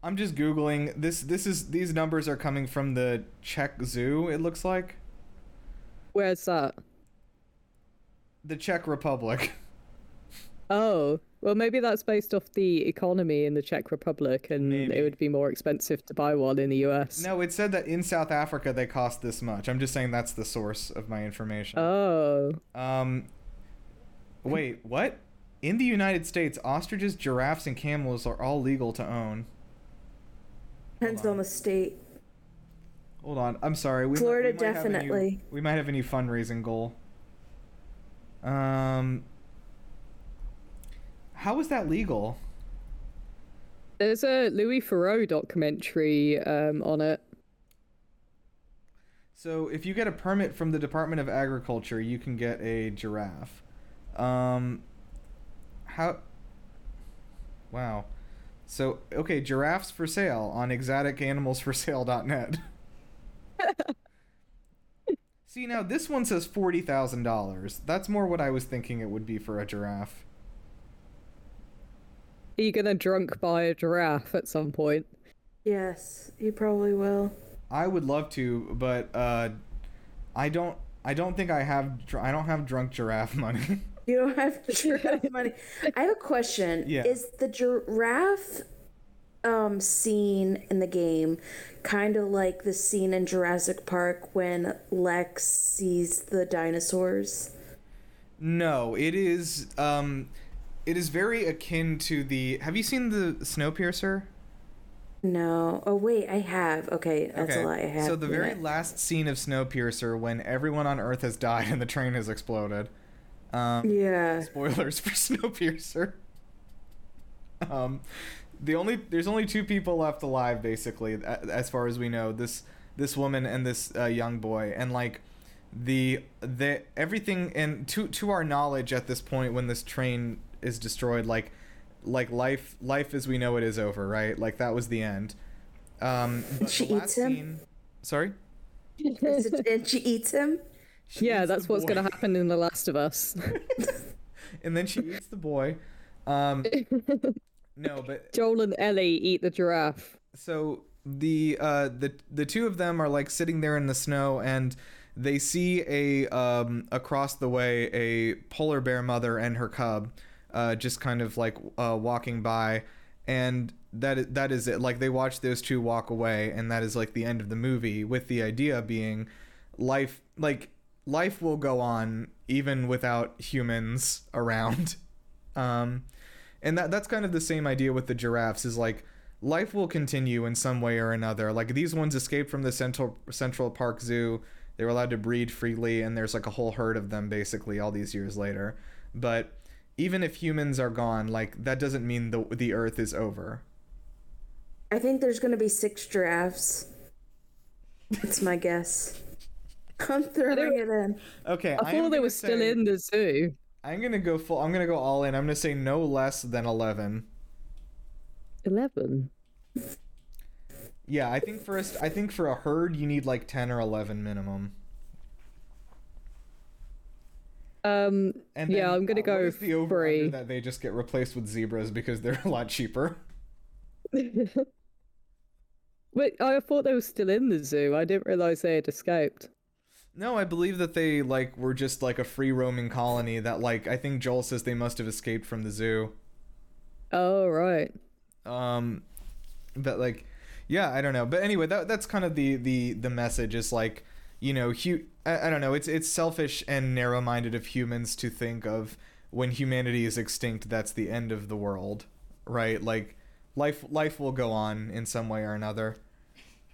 I'm just googling this. This is these numbers are coming from the Czech Zoo. It looks like Where's that? the Czech Republic. Oh, well, maybe that's based off the economy in the Czech Republic, and Maybe. it would be more expensive to buy one in the US. No, it said that in South Africa they cost this much. I'm just saying that's the source of my information. Oh, Um, wait, what? In the United States, ostriches, giraffes, and camels are all legal to own. Depends on. on the state. Hold on, I'm sorry. We Florida, we might have a new- definitely. we might have a new fundraising goal. Um, how is that legal? there's a Louis Theroux documentary um on it. So if you get a permit from the Department of Agriculture, you can get a giraffe. Um, how? Wow. So okay, giraffes for sale on exoticanimalsforsale.net. See now, this one says forty thousand dollars. That's more what I was thinking it would be for a giraffe. Are you gonna drunk buy a giraffe at some point? Yes, you probably will. I would love to, but uh, I don't. I don't think I have. dr- I don't have drunk giraffe money. You don't have giraffe money. I have a question. Yeah. Is the giraffe um scene in the game kind of like the scene in Jurassic Park when Lex sees the dinosaurs? No, it is um it is very akin to the Have you seen the Snowpiercer? No. Oh wait, I have. Okay, that's a lie. I have. So the very yeah. last scene of Snowpiercer when everyone on Earth has died and the train has exploded. Um Yeah. spoilers for Snowpiercer. Um the only there's only two people left alive basically as far as we know. This this woman and this uh, young boy and like the the everything and to to our knowledge at this point when this train is destroyed like like life life as we know it is over right like that was the end um She eats him? scene- sorry Is and she eats him. She yeah, eats that's what's boy. gonna happen in The Last of Us. and then she eats the boy um no but Joel and Ellie eat the giraffe. so the uh the the two of them are like sitting there in the snow and they see a um across the way a polar bear mother and her cub uh just kind of like uh walking by and that that is it. Like they watch those two walk away and that is like the end of the movie with the idea being life like life will go on even without humans around. Um and that that's kind of the same idea with the giraffes is like life will continue in some way or another. Like these ones escaped from the central central park zoo. They were allowed to breed freely and there's like a whole herd of them basically all these years later. But even if humans are gone like that doesn't mean the the earth is over I think there's gonna be six giraffes. That's my guess. I'm throwing it in. okay I am thought they gonna were still in the zoo. i'm gonna go full i'm gonna go all in i'm gonna say no less than 11 Eleven. yeah i think for a, I think for a herd you need like 10 or 11 minimum Um, And yeah, then, I'm gonna uh, go is the over three. that they just get replaced with zebras because they're a lot cheaper. Wait, I thought they were still in the zoo. I didn't realize they had escaped. No, I believe that they like were just like a free roaming colony that like I think Joel says they must have escaped from the zoo. Oh right. Um but like yeah, I don't know. But anyway, that that's kind of the the the message is like, you know, hu- I, I don't know, it's it's selfish and narrow-minded of humans to think of when humanity is extinct that's the end of the world, right? Like life life will go on in some way or another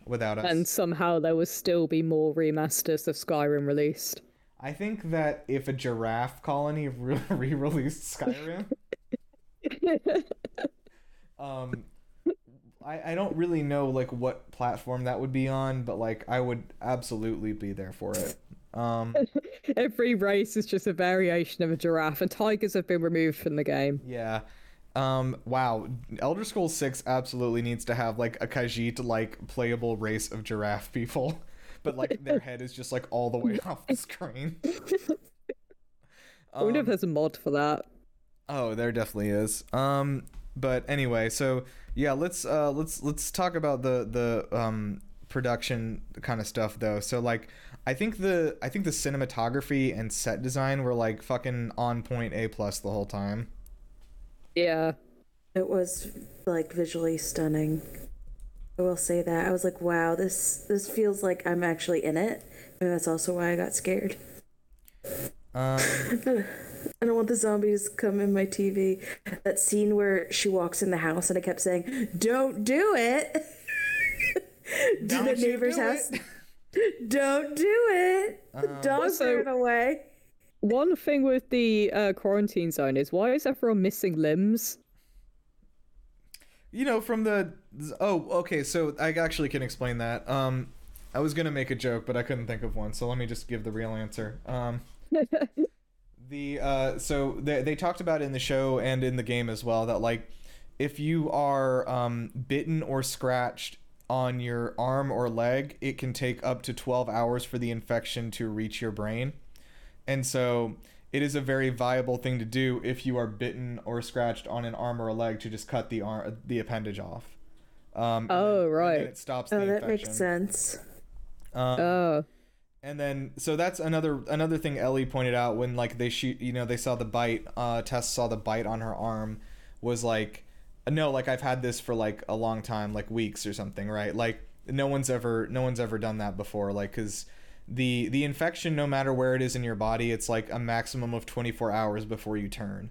without us. And somehow there will still be more remasters of Skyrim released. I think that if a giraffe colony re- re-released Skyrim, um, I I don't really know like what platform that would be on, but like I would absolutely be there for it. Um, Every race is just a variation of a giraffe, and tigers have been removed from the game. yeah. Um, wow. Elder Scrolls 6 absolutely needs to have like a Khajiit like playable race of giraffe people. But like their head is just like all the way off the screen. I wonder if Um, there's a mod for that. Oh, there definitely is. Um, but anyway, so yeah, let's uh let's let's talk about the the um production kind of stuff though. So like I think the I think the cinematography and set design were like fucking on point A plus the whole time. Yeah. It was like visually stunning. I will say that. I was like, wow, this this feels like I'm actually in it. Maybe that's also why I got scared. Um I don't want the zombies to come in my TV. That scene where she walks in the house and I kept saying, "Don't do it." to the neighbor's do house. Don't do it. The dogs Also- ran away. One thing with the uh, quarantine zone is why is everyone missing limbs? you know from the oh okay so i actually can explain that um i was gonna make a joke but i couldn't think of one so let me just give the real answer um the uh so they, they talked about in the show and in the game as well that like if you are um bitten or scratched on your arm or leg it can take up to 12 hours for the infection to reach your brain and so it is a very viable thing to do if you are bitten or scratched on an arm or a leg to just cut the arm the appendage off um and Oh, then- and then right. it stops the Oh, that infection makes sense. um, Oh. And then so that's another another thing Ellie pointed out when like they shoot you know they saw the bite uh Tess saw the bite on her arm was like no like I've had this for like a long time like weeks or something right like no one's ever no one's ever done that before like cuz the the infection no matter where it is in your body it's like a maximum of 24 hours before you turn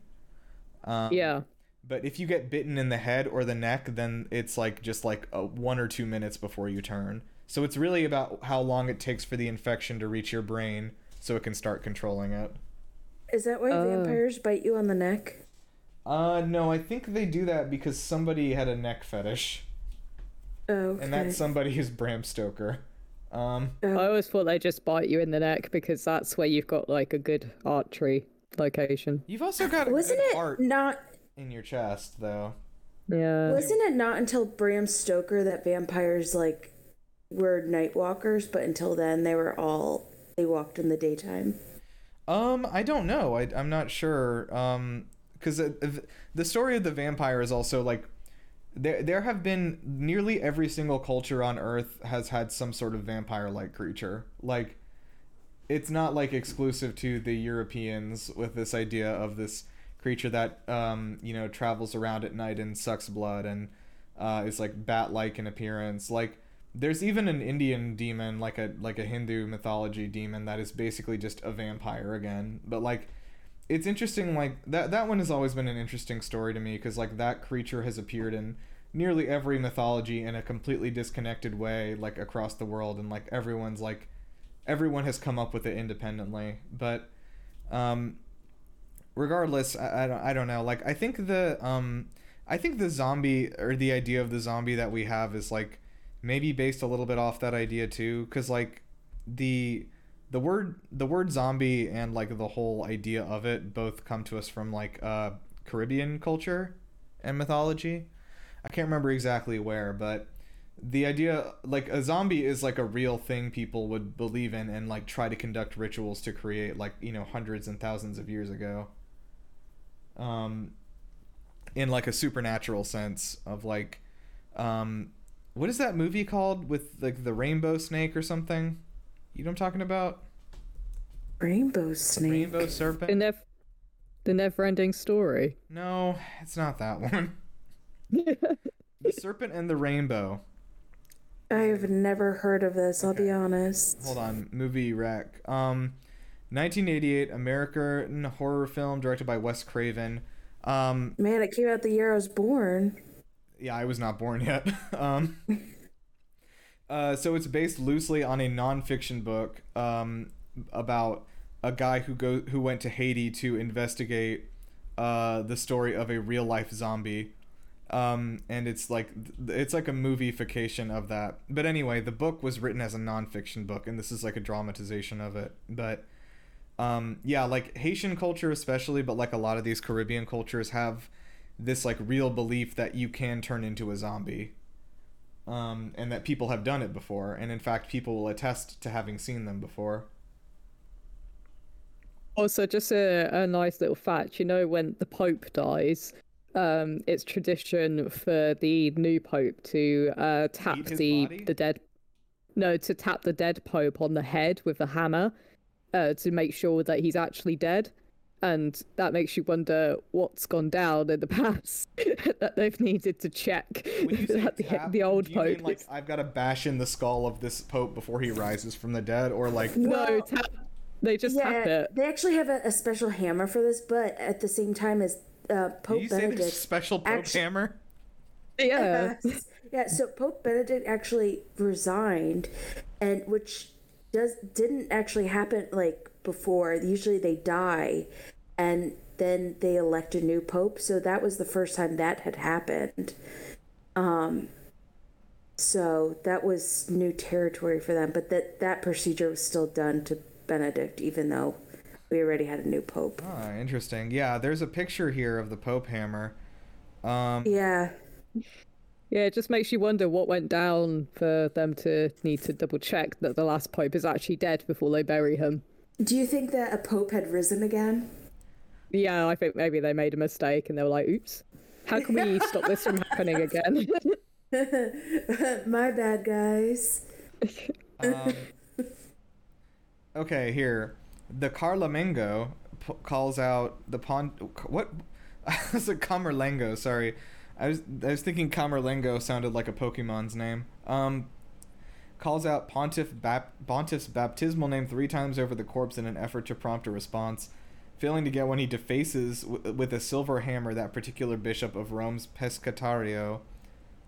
um, Yeah. but if you get bitten in the head or the neck, then it's like just like a one or two minutes before you turn. So it's really about how long it takes for the infection to reach your brain so it can start controlling it. Is that why Oh. vampires bite you on the neck? Uh no, I think they do that because somebody had a neck fetish. Oh, okay. And that somebody is Bram Stoker. Um I always thought they just bite you in the neck because that's where you've got like a good archery location. you've also got a Wasn't good it heart not? in your chest though. Yeah. Wasn't it not until Bram Stoker that vampires like were night walkers? But until then, they were all they walked in the daytime. Um, I don't know. I, I'm not sure. Um, because the story of the vampire is also like there. There have been nearly every single culture on Earth has had some sort of vampire-like creature. Like, it's not like exclusive to the Europeans with this idea of this creature that um you know travels around at night and sucks blood and uh, is like bat-like in appearance. Like there's even an Indian demon, like a like a Hindu mythology demon that is basically just a vampire again. But like, it's interesting. Like that that one has always been an interesting story to me because like that creature has appeared in nearly every mythology in a completely disconnected way, like across the world, and like everyone's like everyone has come up with it independently. But um, regardless, I, I don't I don't know. Like I think the um I think the zombie or the idea of the zombie that we have is like maybe based a little bit off that idea too because like the the word the word zombie and like the whole idea of it both come to us from like uh caribbean culture and mythology. I can't remember exactly where but the idea like a zombie is like a real thing people would believe in and like try to conduct rituals to create like you know hundreds and thousands of years ago. Um in like a supernatural sense of like um what is that movie called with like the rainbow snake or something you know what i'm talking about Rainbow snake. rainbow The, serpent the never-ending story. no it's not that one the serpent and the rainbow I've never heard of this. I'll be honest. hold on movie rec um 1988 american horror film directed by wes craven um Man, it came out the year I was born. Yeah i was not born yet um uh so it's based loosely on a nonfiction book um about a guy who go who went to haiti to investigate uh the story of a real life zombie Um, and it's like it's like a moviefication of that. But anyway, the book was written as a nonfiction book, and this is like a dramatization of it. But um, yeah, like Haitian culture especially, but like a lot of these Caribbean cultures have this like real belief that you can turn into a zombie. Um, and that people have done it before, and in fact, people will attest to having seen them before. Also, just a, a nice little fact. You know, when the Pope dies, um, it's tradition for the new Pope to uh, tap the body? the dead. No, to tap the dead Pope on the head with a hammer, uh, to make sure that he's actually dead, and that makes you wonder what's gone down in the past that they've needed to check When you say that the, tap, the old do you mean, Pope. like I've got to bash in the skull of this pope before he rises from the dead, or like no, Well, tap. They just yeah, tap it. they actually have a, a special hammer for this, but at the same time as uh, did Pope you say there's a Benedict. special pope actu- hammer? Yeah. Yes. yeah, so Pope Benedict actually resigned, and which does didn't actually happen like before. Usually they die, and then they elect a new pope. So that was the first time that had happened. Um. So that was new territory for them, but that that procedure was still done to Benedict, even though we already had a new pope. Ah, interesting. Yeah, there's a picture here of the pope hammer. Um, Yeah. Yeah, it just makes you wonder what went down for them to need to double check that the last pope is actually dead before they bury him. Do you think that a pope had risen again? Yeah, I think maybe they made a mistake and they were like, oops, how can we stop this from happening again? My bad, guys. um, okay, here. The Carlamengo p- calls out the pond. What? I was a Camerlengo. Sorry, I was I was thinking Camerlengo sounded like a Pokemon's name. Um, calls out Pontiff Bap- Pontiff's baptismal name three times over the corpse in an effort to prompt a response. Failing to get one, he defaces w- with a silver hammer that particular bishop of Rome's Pescatario,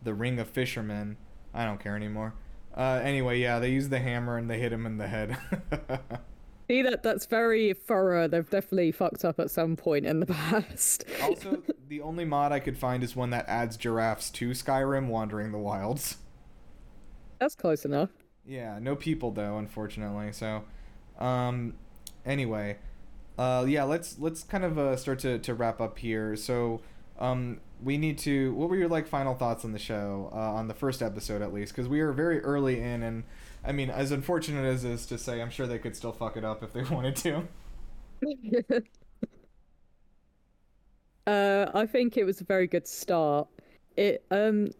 the Ring of Fishermen. I don't care anymore. Uh, anyway, yeah, they use the hammer and they hit him in the head. See, that that's very thorough. They've definitely fucked up at some point in the past. also, the only mod I could find is one that adds giraffes to Skyrim Wandering the Wilds. That's close enough. Yeah, no people though, unfortunately. So, um, anyway, uh, yeah, let's let's kind of uh, start to, to wrap up here. So, um, we need to. What were your like final thoughts on the show, uh, on the first episode at least? Because we are very early in, and I mean, as unfortunate as it is to say, I'm sure they could still fuck it up if they wanted to. Uh, I think it was a very good start. It um,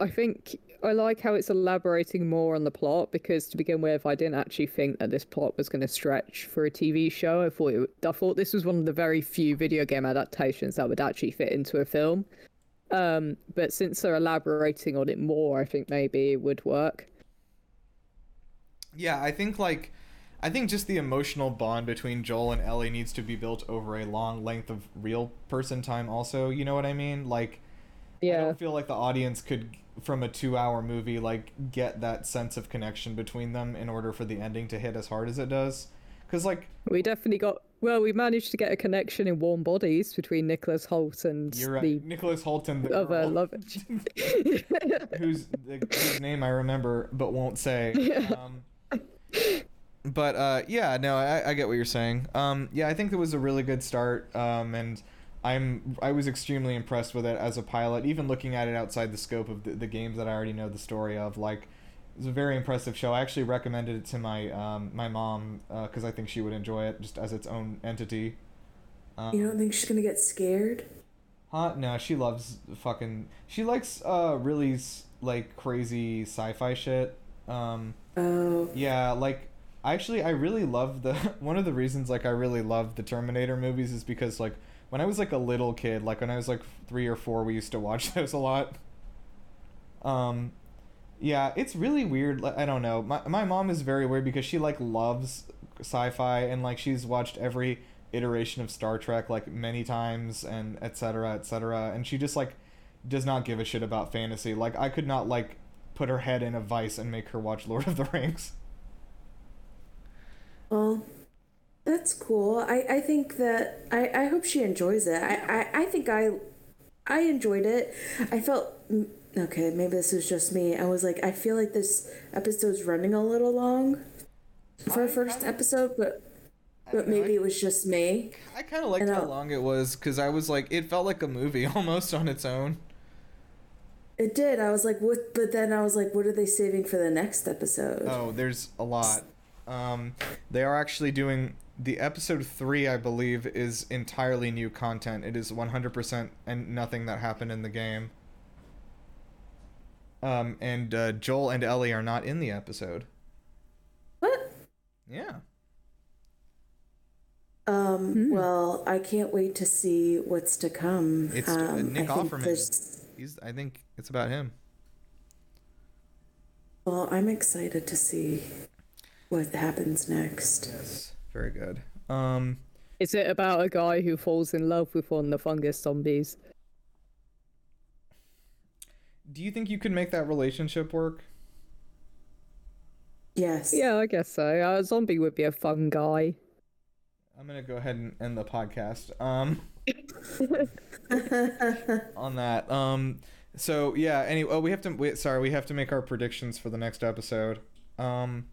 I think I like how it's elaborating more on the plot because to begin with, I didn't actually think that this plot was going to stretch for a TV show. I thought it, I thought this was one of the very few video game adaptations that would actually fit into a film. Um, but since they're elaborating on it more, I think maybe it would work. Yeah, I think like I think just the emotional bond between Joel and Ellie needs to be built over a long length of real person time also, you know what I mean? Like I Yeah, don't feel like the audience could from a 2-hour movie like get that sense of connection between them in order for the ending to hit as hard as it does. Cuz like we definitely got. Well, we managed to get a connection in Warm Bodies between Nicholas Hoult and you're right, the Nicholas Holton the other girl, love. whose the, whose name I remember but won't say. Um, but uh, yeah, no, I, I get what you're saying. Um, yeah, I think it was a really good start, um, and I'm I was extremely impressed with it as a pilot. Even looking at it outside the scope of the, the games that I already know the story of, like it was a very impressive show. I actually recommended it to my um, my mom because I think she would enjoy it just as its own entity. Um, You don't think she's gonna get scared? Huh? No, she loves fucking. She likes uh really like crazy sci-fi shit. Um, Oh. yeah, like actually, I really love the one of the reasons like I really love the Terminator movies is because like when I was like a little kid, like when I was like three or four, we used to watch those a lot. Um, yeah, it's really weird. Like, I don't know. My my mom is very weird because she like loves sci-fi and like she's watched every iteration of Star Trek like many times and etc. etc. And she just like does not give a shit about fantasy. Like I could not like put her head in a vice and make her watch Lord of the Rings. Well, that's cool. I, I think that I, I hope she enjoys it. I, I, I think I I enjoyed it. I felt okay. Maybe this was just me. I was like, I feel like this episode's running a little long for a first episode, but but maybe it was just me. I kind of liked And how I'll- long it was because I was like, it felt like a movie almost on its own. It did. I was like, what? But then I was like, what are they saving for the next episode? Oh, there's a lot. Um, they are actually doing the episode three, I believe, is entirely new content. It is 100% and nothing that happened in the game. Um, and uh, Joel and Ellie are not in the episode. What? Yeah. Um. Well, I can't wait to see what's to come. It's uh, um, Nick I Offerman. there's- He's. I think it's about him. Well, I'm excited to see what happens next. Yes. Very good. Um. Is it about a guy who falls in love with one of the fungus zombies? Do you think you could make that relationship work? Yes. Yeah, I guess so. A zombie would be a fun guy. I'm gonna go ahead and end the podcast. Um, on that. Um, so yeah. Anyway, oh, we have to. Wait, sorry, we have to make our predictions for the next episode. Um,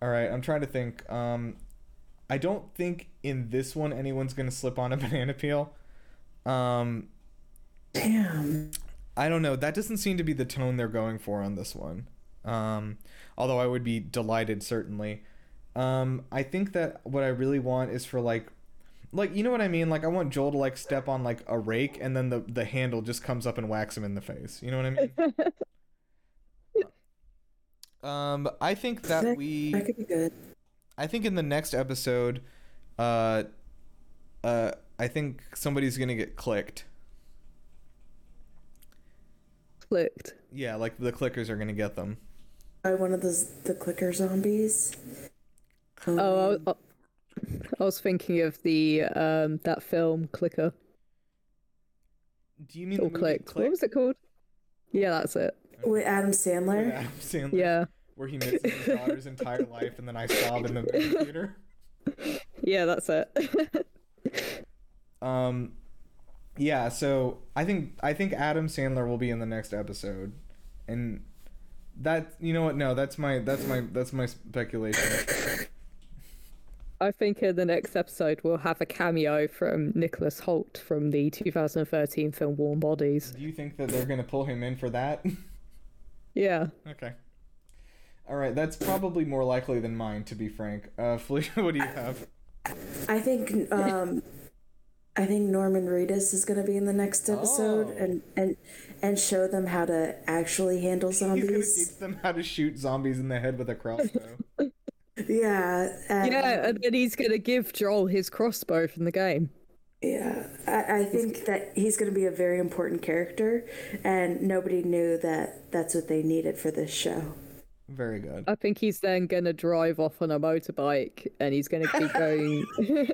all right. I'm trying to think. Um, I don't think in this one anyone's gonna slip on a banana peel. Um, Damn. I don't know. That doesn't seem to be the tone they're going for on this one. Um, although I would be delighted certainly. Um, I think that what I really want is for like, like you know what I mean. Like I want Joel to like step on like a rake and then the the handle just comes up and whacks him in the face. You know what I mean? um, I think that That- we. That could be good. I think in the next episode, uh, uh, I think somebody's gonna get clicked. Clicked. Yeah, like the clickers are gonna get them. By one of those the clicker zombies. Um, Oh, I, I, I was thinking of the um that film Clicker Do you mean or the movie Clicked. What was it called? Yeah, that's it. with Adam Sandler. Adam Sandler, Yeah, where he misses his daughter's entire life, and then I sob in the movie theater. yeah, that's it. Um, yeah. So I think I think Adam Sandler will be in the next episode, and that you know what? No, that's my that's my that's my speculation. I think in the next episode we'll have a cameo from Nicholas Hoult from the 2013 film Warm Bodies. Do you think that they're gonna pull him in for that? Yeah. okay. All right, that's probably more likely than mine, to be frank. Uh, Felicia, what do you have? I think um I think Norman Reedus is gonna be in the next episode Oh. and, and and show them how to actually handle zombies. He's gonna zombies. teach them how to shoot zombies in the head with a crossbow. Yeah. and- Yeah, and then he's gonna give Joel his crossbow from the game. Yeah, I, I think that he's going to be a very important character, and nobody knew that that's what they needed for this show. Very good. I think he's then gonna drive off on a motorbike, and he's gonna keep going.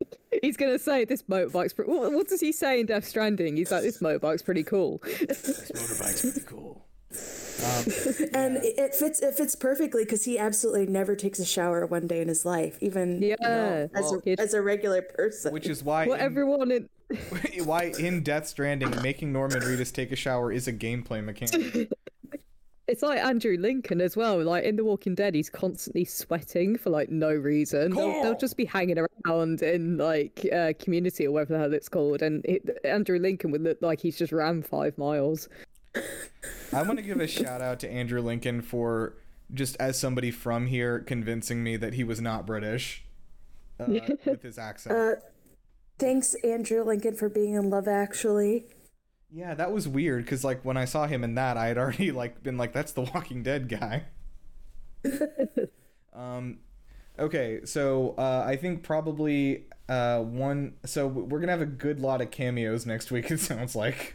he's gonna say this motorbike's. Pre- what, what does he say in Death Stranding? He's like, this motorbike's pretty cool. This motorbike's pretty cool. Um, And it it fits it fits perfectly because he absolutely never takes a shower one day in his life, even you know, Yeah. as, Well- a, as a regular person. which is why Well, in- everyone in. why in Death Stranding making Norman Reedus take a shower is a gameplay mechanic. It's like Andrew Lincoln as well. Like in The Walking Dead, he's constantly sweating for like no reason. They'll, they'll just be hanging around in like uh, community or whatever the hell it's called, and it, Andrew Lincoln would look like he's just ran five miles. I want to give a shout out to Andrew Lincoln for just as somebody from here convincing me that he was not British uh, with his accent. Uh, Thanks, Andrew Lincoln, for being in Love Actually. Yeah, that was weird because like when I saw him in that, I had already like been like, "That's the Walking Dead guy." um, okay, so uh, I think probably uh, one. So we're gonna have a good lot of cameos next week. It sounds like.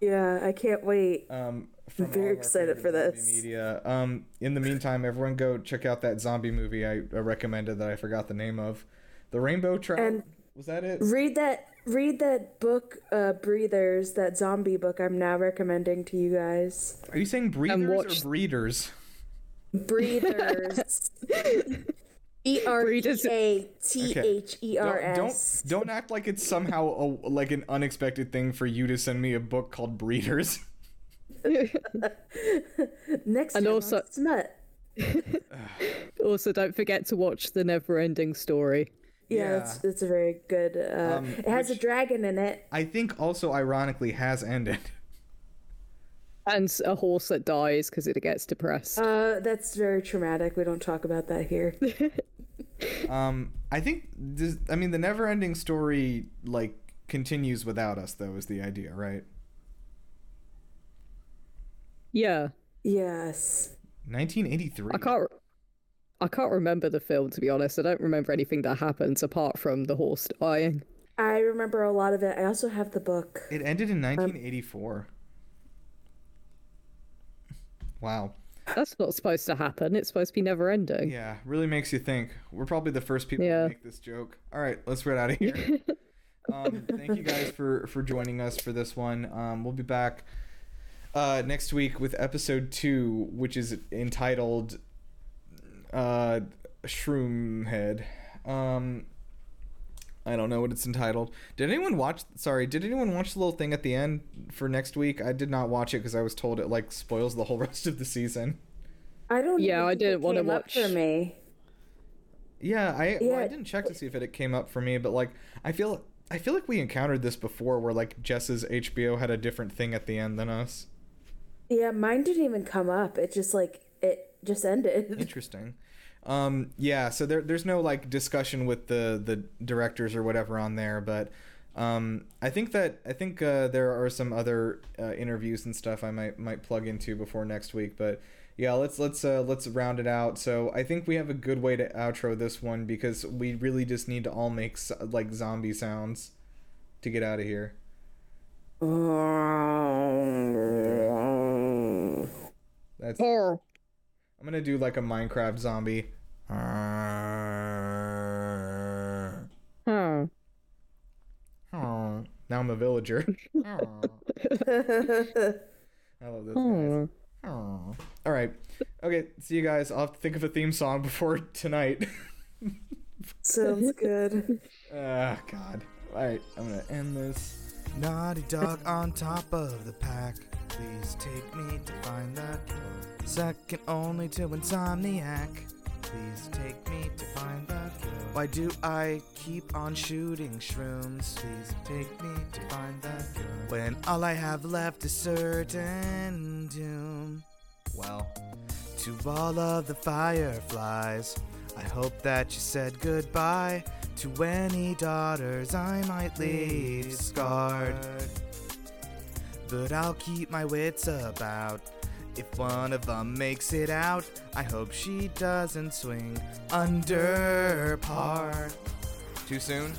Yeah, I can't wait. Um, from very excited for this. Media. Um, in the meantime, everyone go check out that zombie movie I, I recommended that I forgot the name of, The Rainbow Trout. And- was that it? Read that read that book, uh, Breathers, that zombie book I'm now recommending to you guys. Are you saying breeders watch- or breeders? Breathers. E R E Breeders- A T H E R Don't, don't don't act like it's somehow a, like an unexpected thing for you to send me a book called Breeders. Next And time also- on Smut. also, don't forget to watch the Never-Ending Story. Yeah, Yeah. That's, that's a very good. Uh, Um, it has a dragon in it. I think also ironically has ended. And a horse that dies because it gets depressed. Uh, that's very traumatic. We don't talk about that here. Um, I think this, I mean the never-ending story like continues without us though is the idea, right? yeah, yes. 1983. I can't. I can't remember the film to be honest. I don't remember anything that happens apart from the horse dying. I remember a lot of it. I also have the book. It ended in 1984. Wow. That's not supposed to happen. It's supposed to be never-ending. Yeah, really makes you think. We're probably the first people Yeah. to make this joke. All right, let's get out of here. um, thank you guys for for joining us for this one. Um, we'll be back uh, next week with episode two, which is entitled uh, "Shroom Head." Um, I don't know what it's entitled. Did anyone watch? Sorry, did anyone watch the little thing at the end for next week? I did not watch it because I was told it like spoils the whole rest of the season. I don't. Yeah, even I didn't wanna came up watch- for me. Yeah, I well, I didn't check to see if it, it came up for me, but like I feel I feel like we encountered this before, where like Jess's HBO had a different thing at the end than us. Yeah, mine didn't even come up. It just like it just ended. Interesting. Um, yeah, so there there's no like discussion with the the directors or whatever on there, but um, I think that I think uh, there are some other uh, interviews and stuff I might might plug into before next week, but yeah, let's let's uh, let's round it out. So I think we have a good way to outro this one because we really just need to all make like zombie sounds to get out of here. That's Oh. I'm gonna do like a Minecraft zombie. Huh. Oh, now I'm a villager. I love those guys. Hmm. Oh. All right. Okay. See you guys. I'll have to think of a theme song before tonight. Sounds good. Ah, God. All right. I'm gonna end this. Naughty dog on top of the pack. Please take me to find that cure. Second only to Insomniac. Please take me to find the cure. Why do I keep on shooting shrooms? Please take me to find the cure. When all I have left is certain doom. Well. To all of the fireflies, I hope that you said goodbye to any daughters I might leave scarred. But I'll keep my wits about. If one of them makes it out, I hope she doesn't swing under par. Too soon?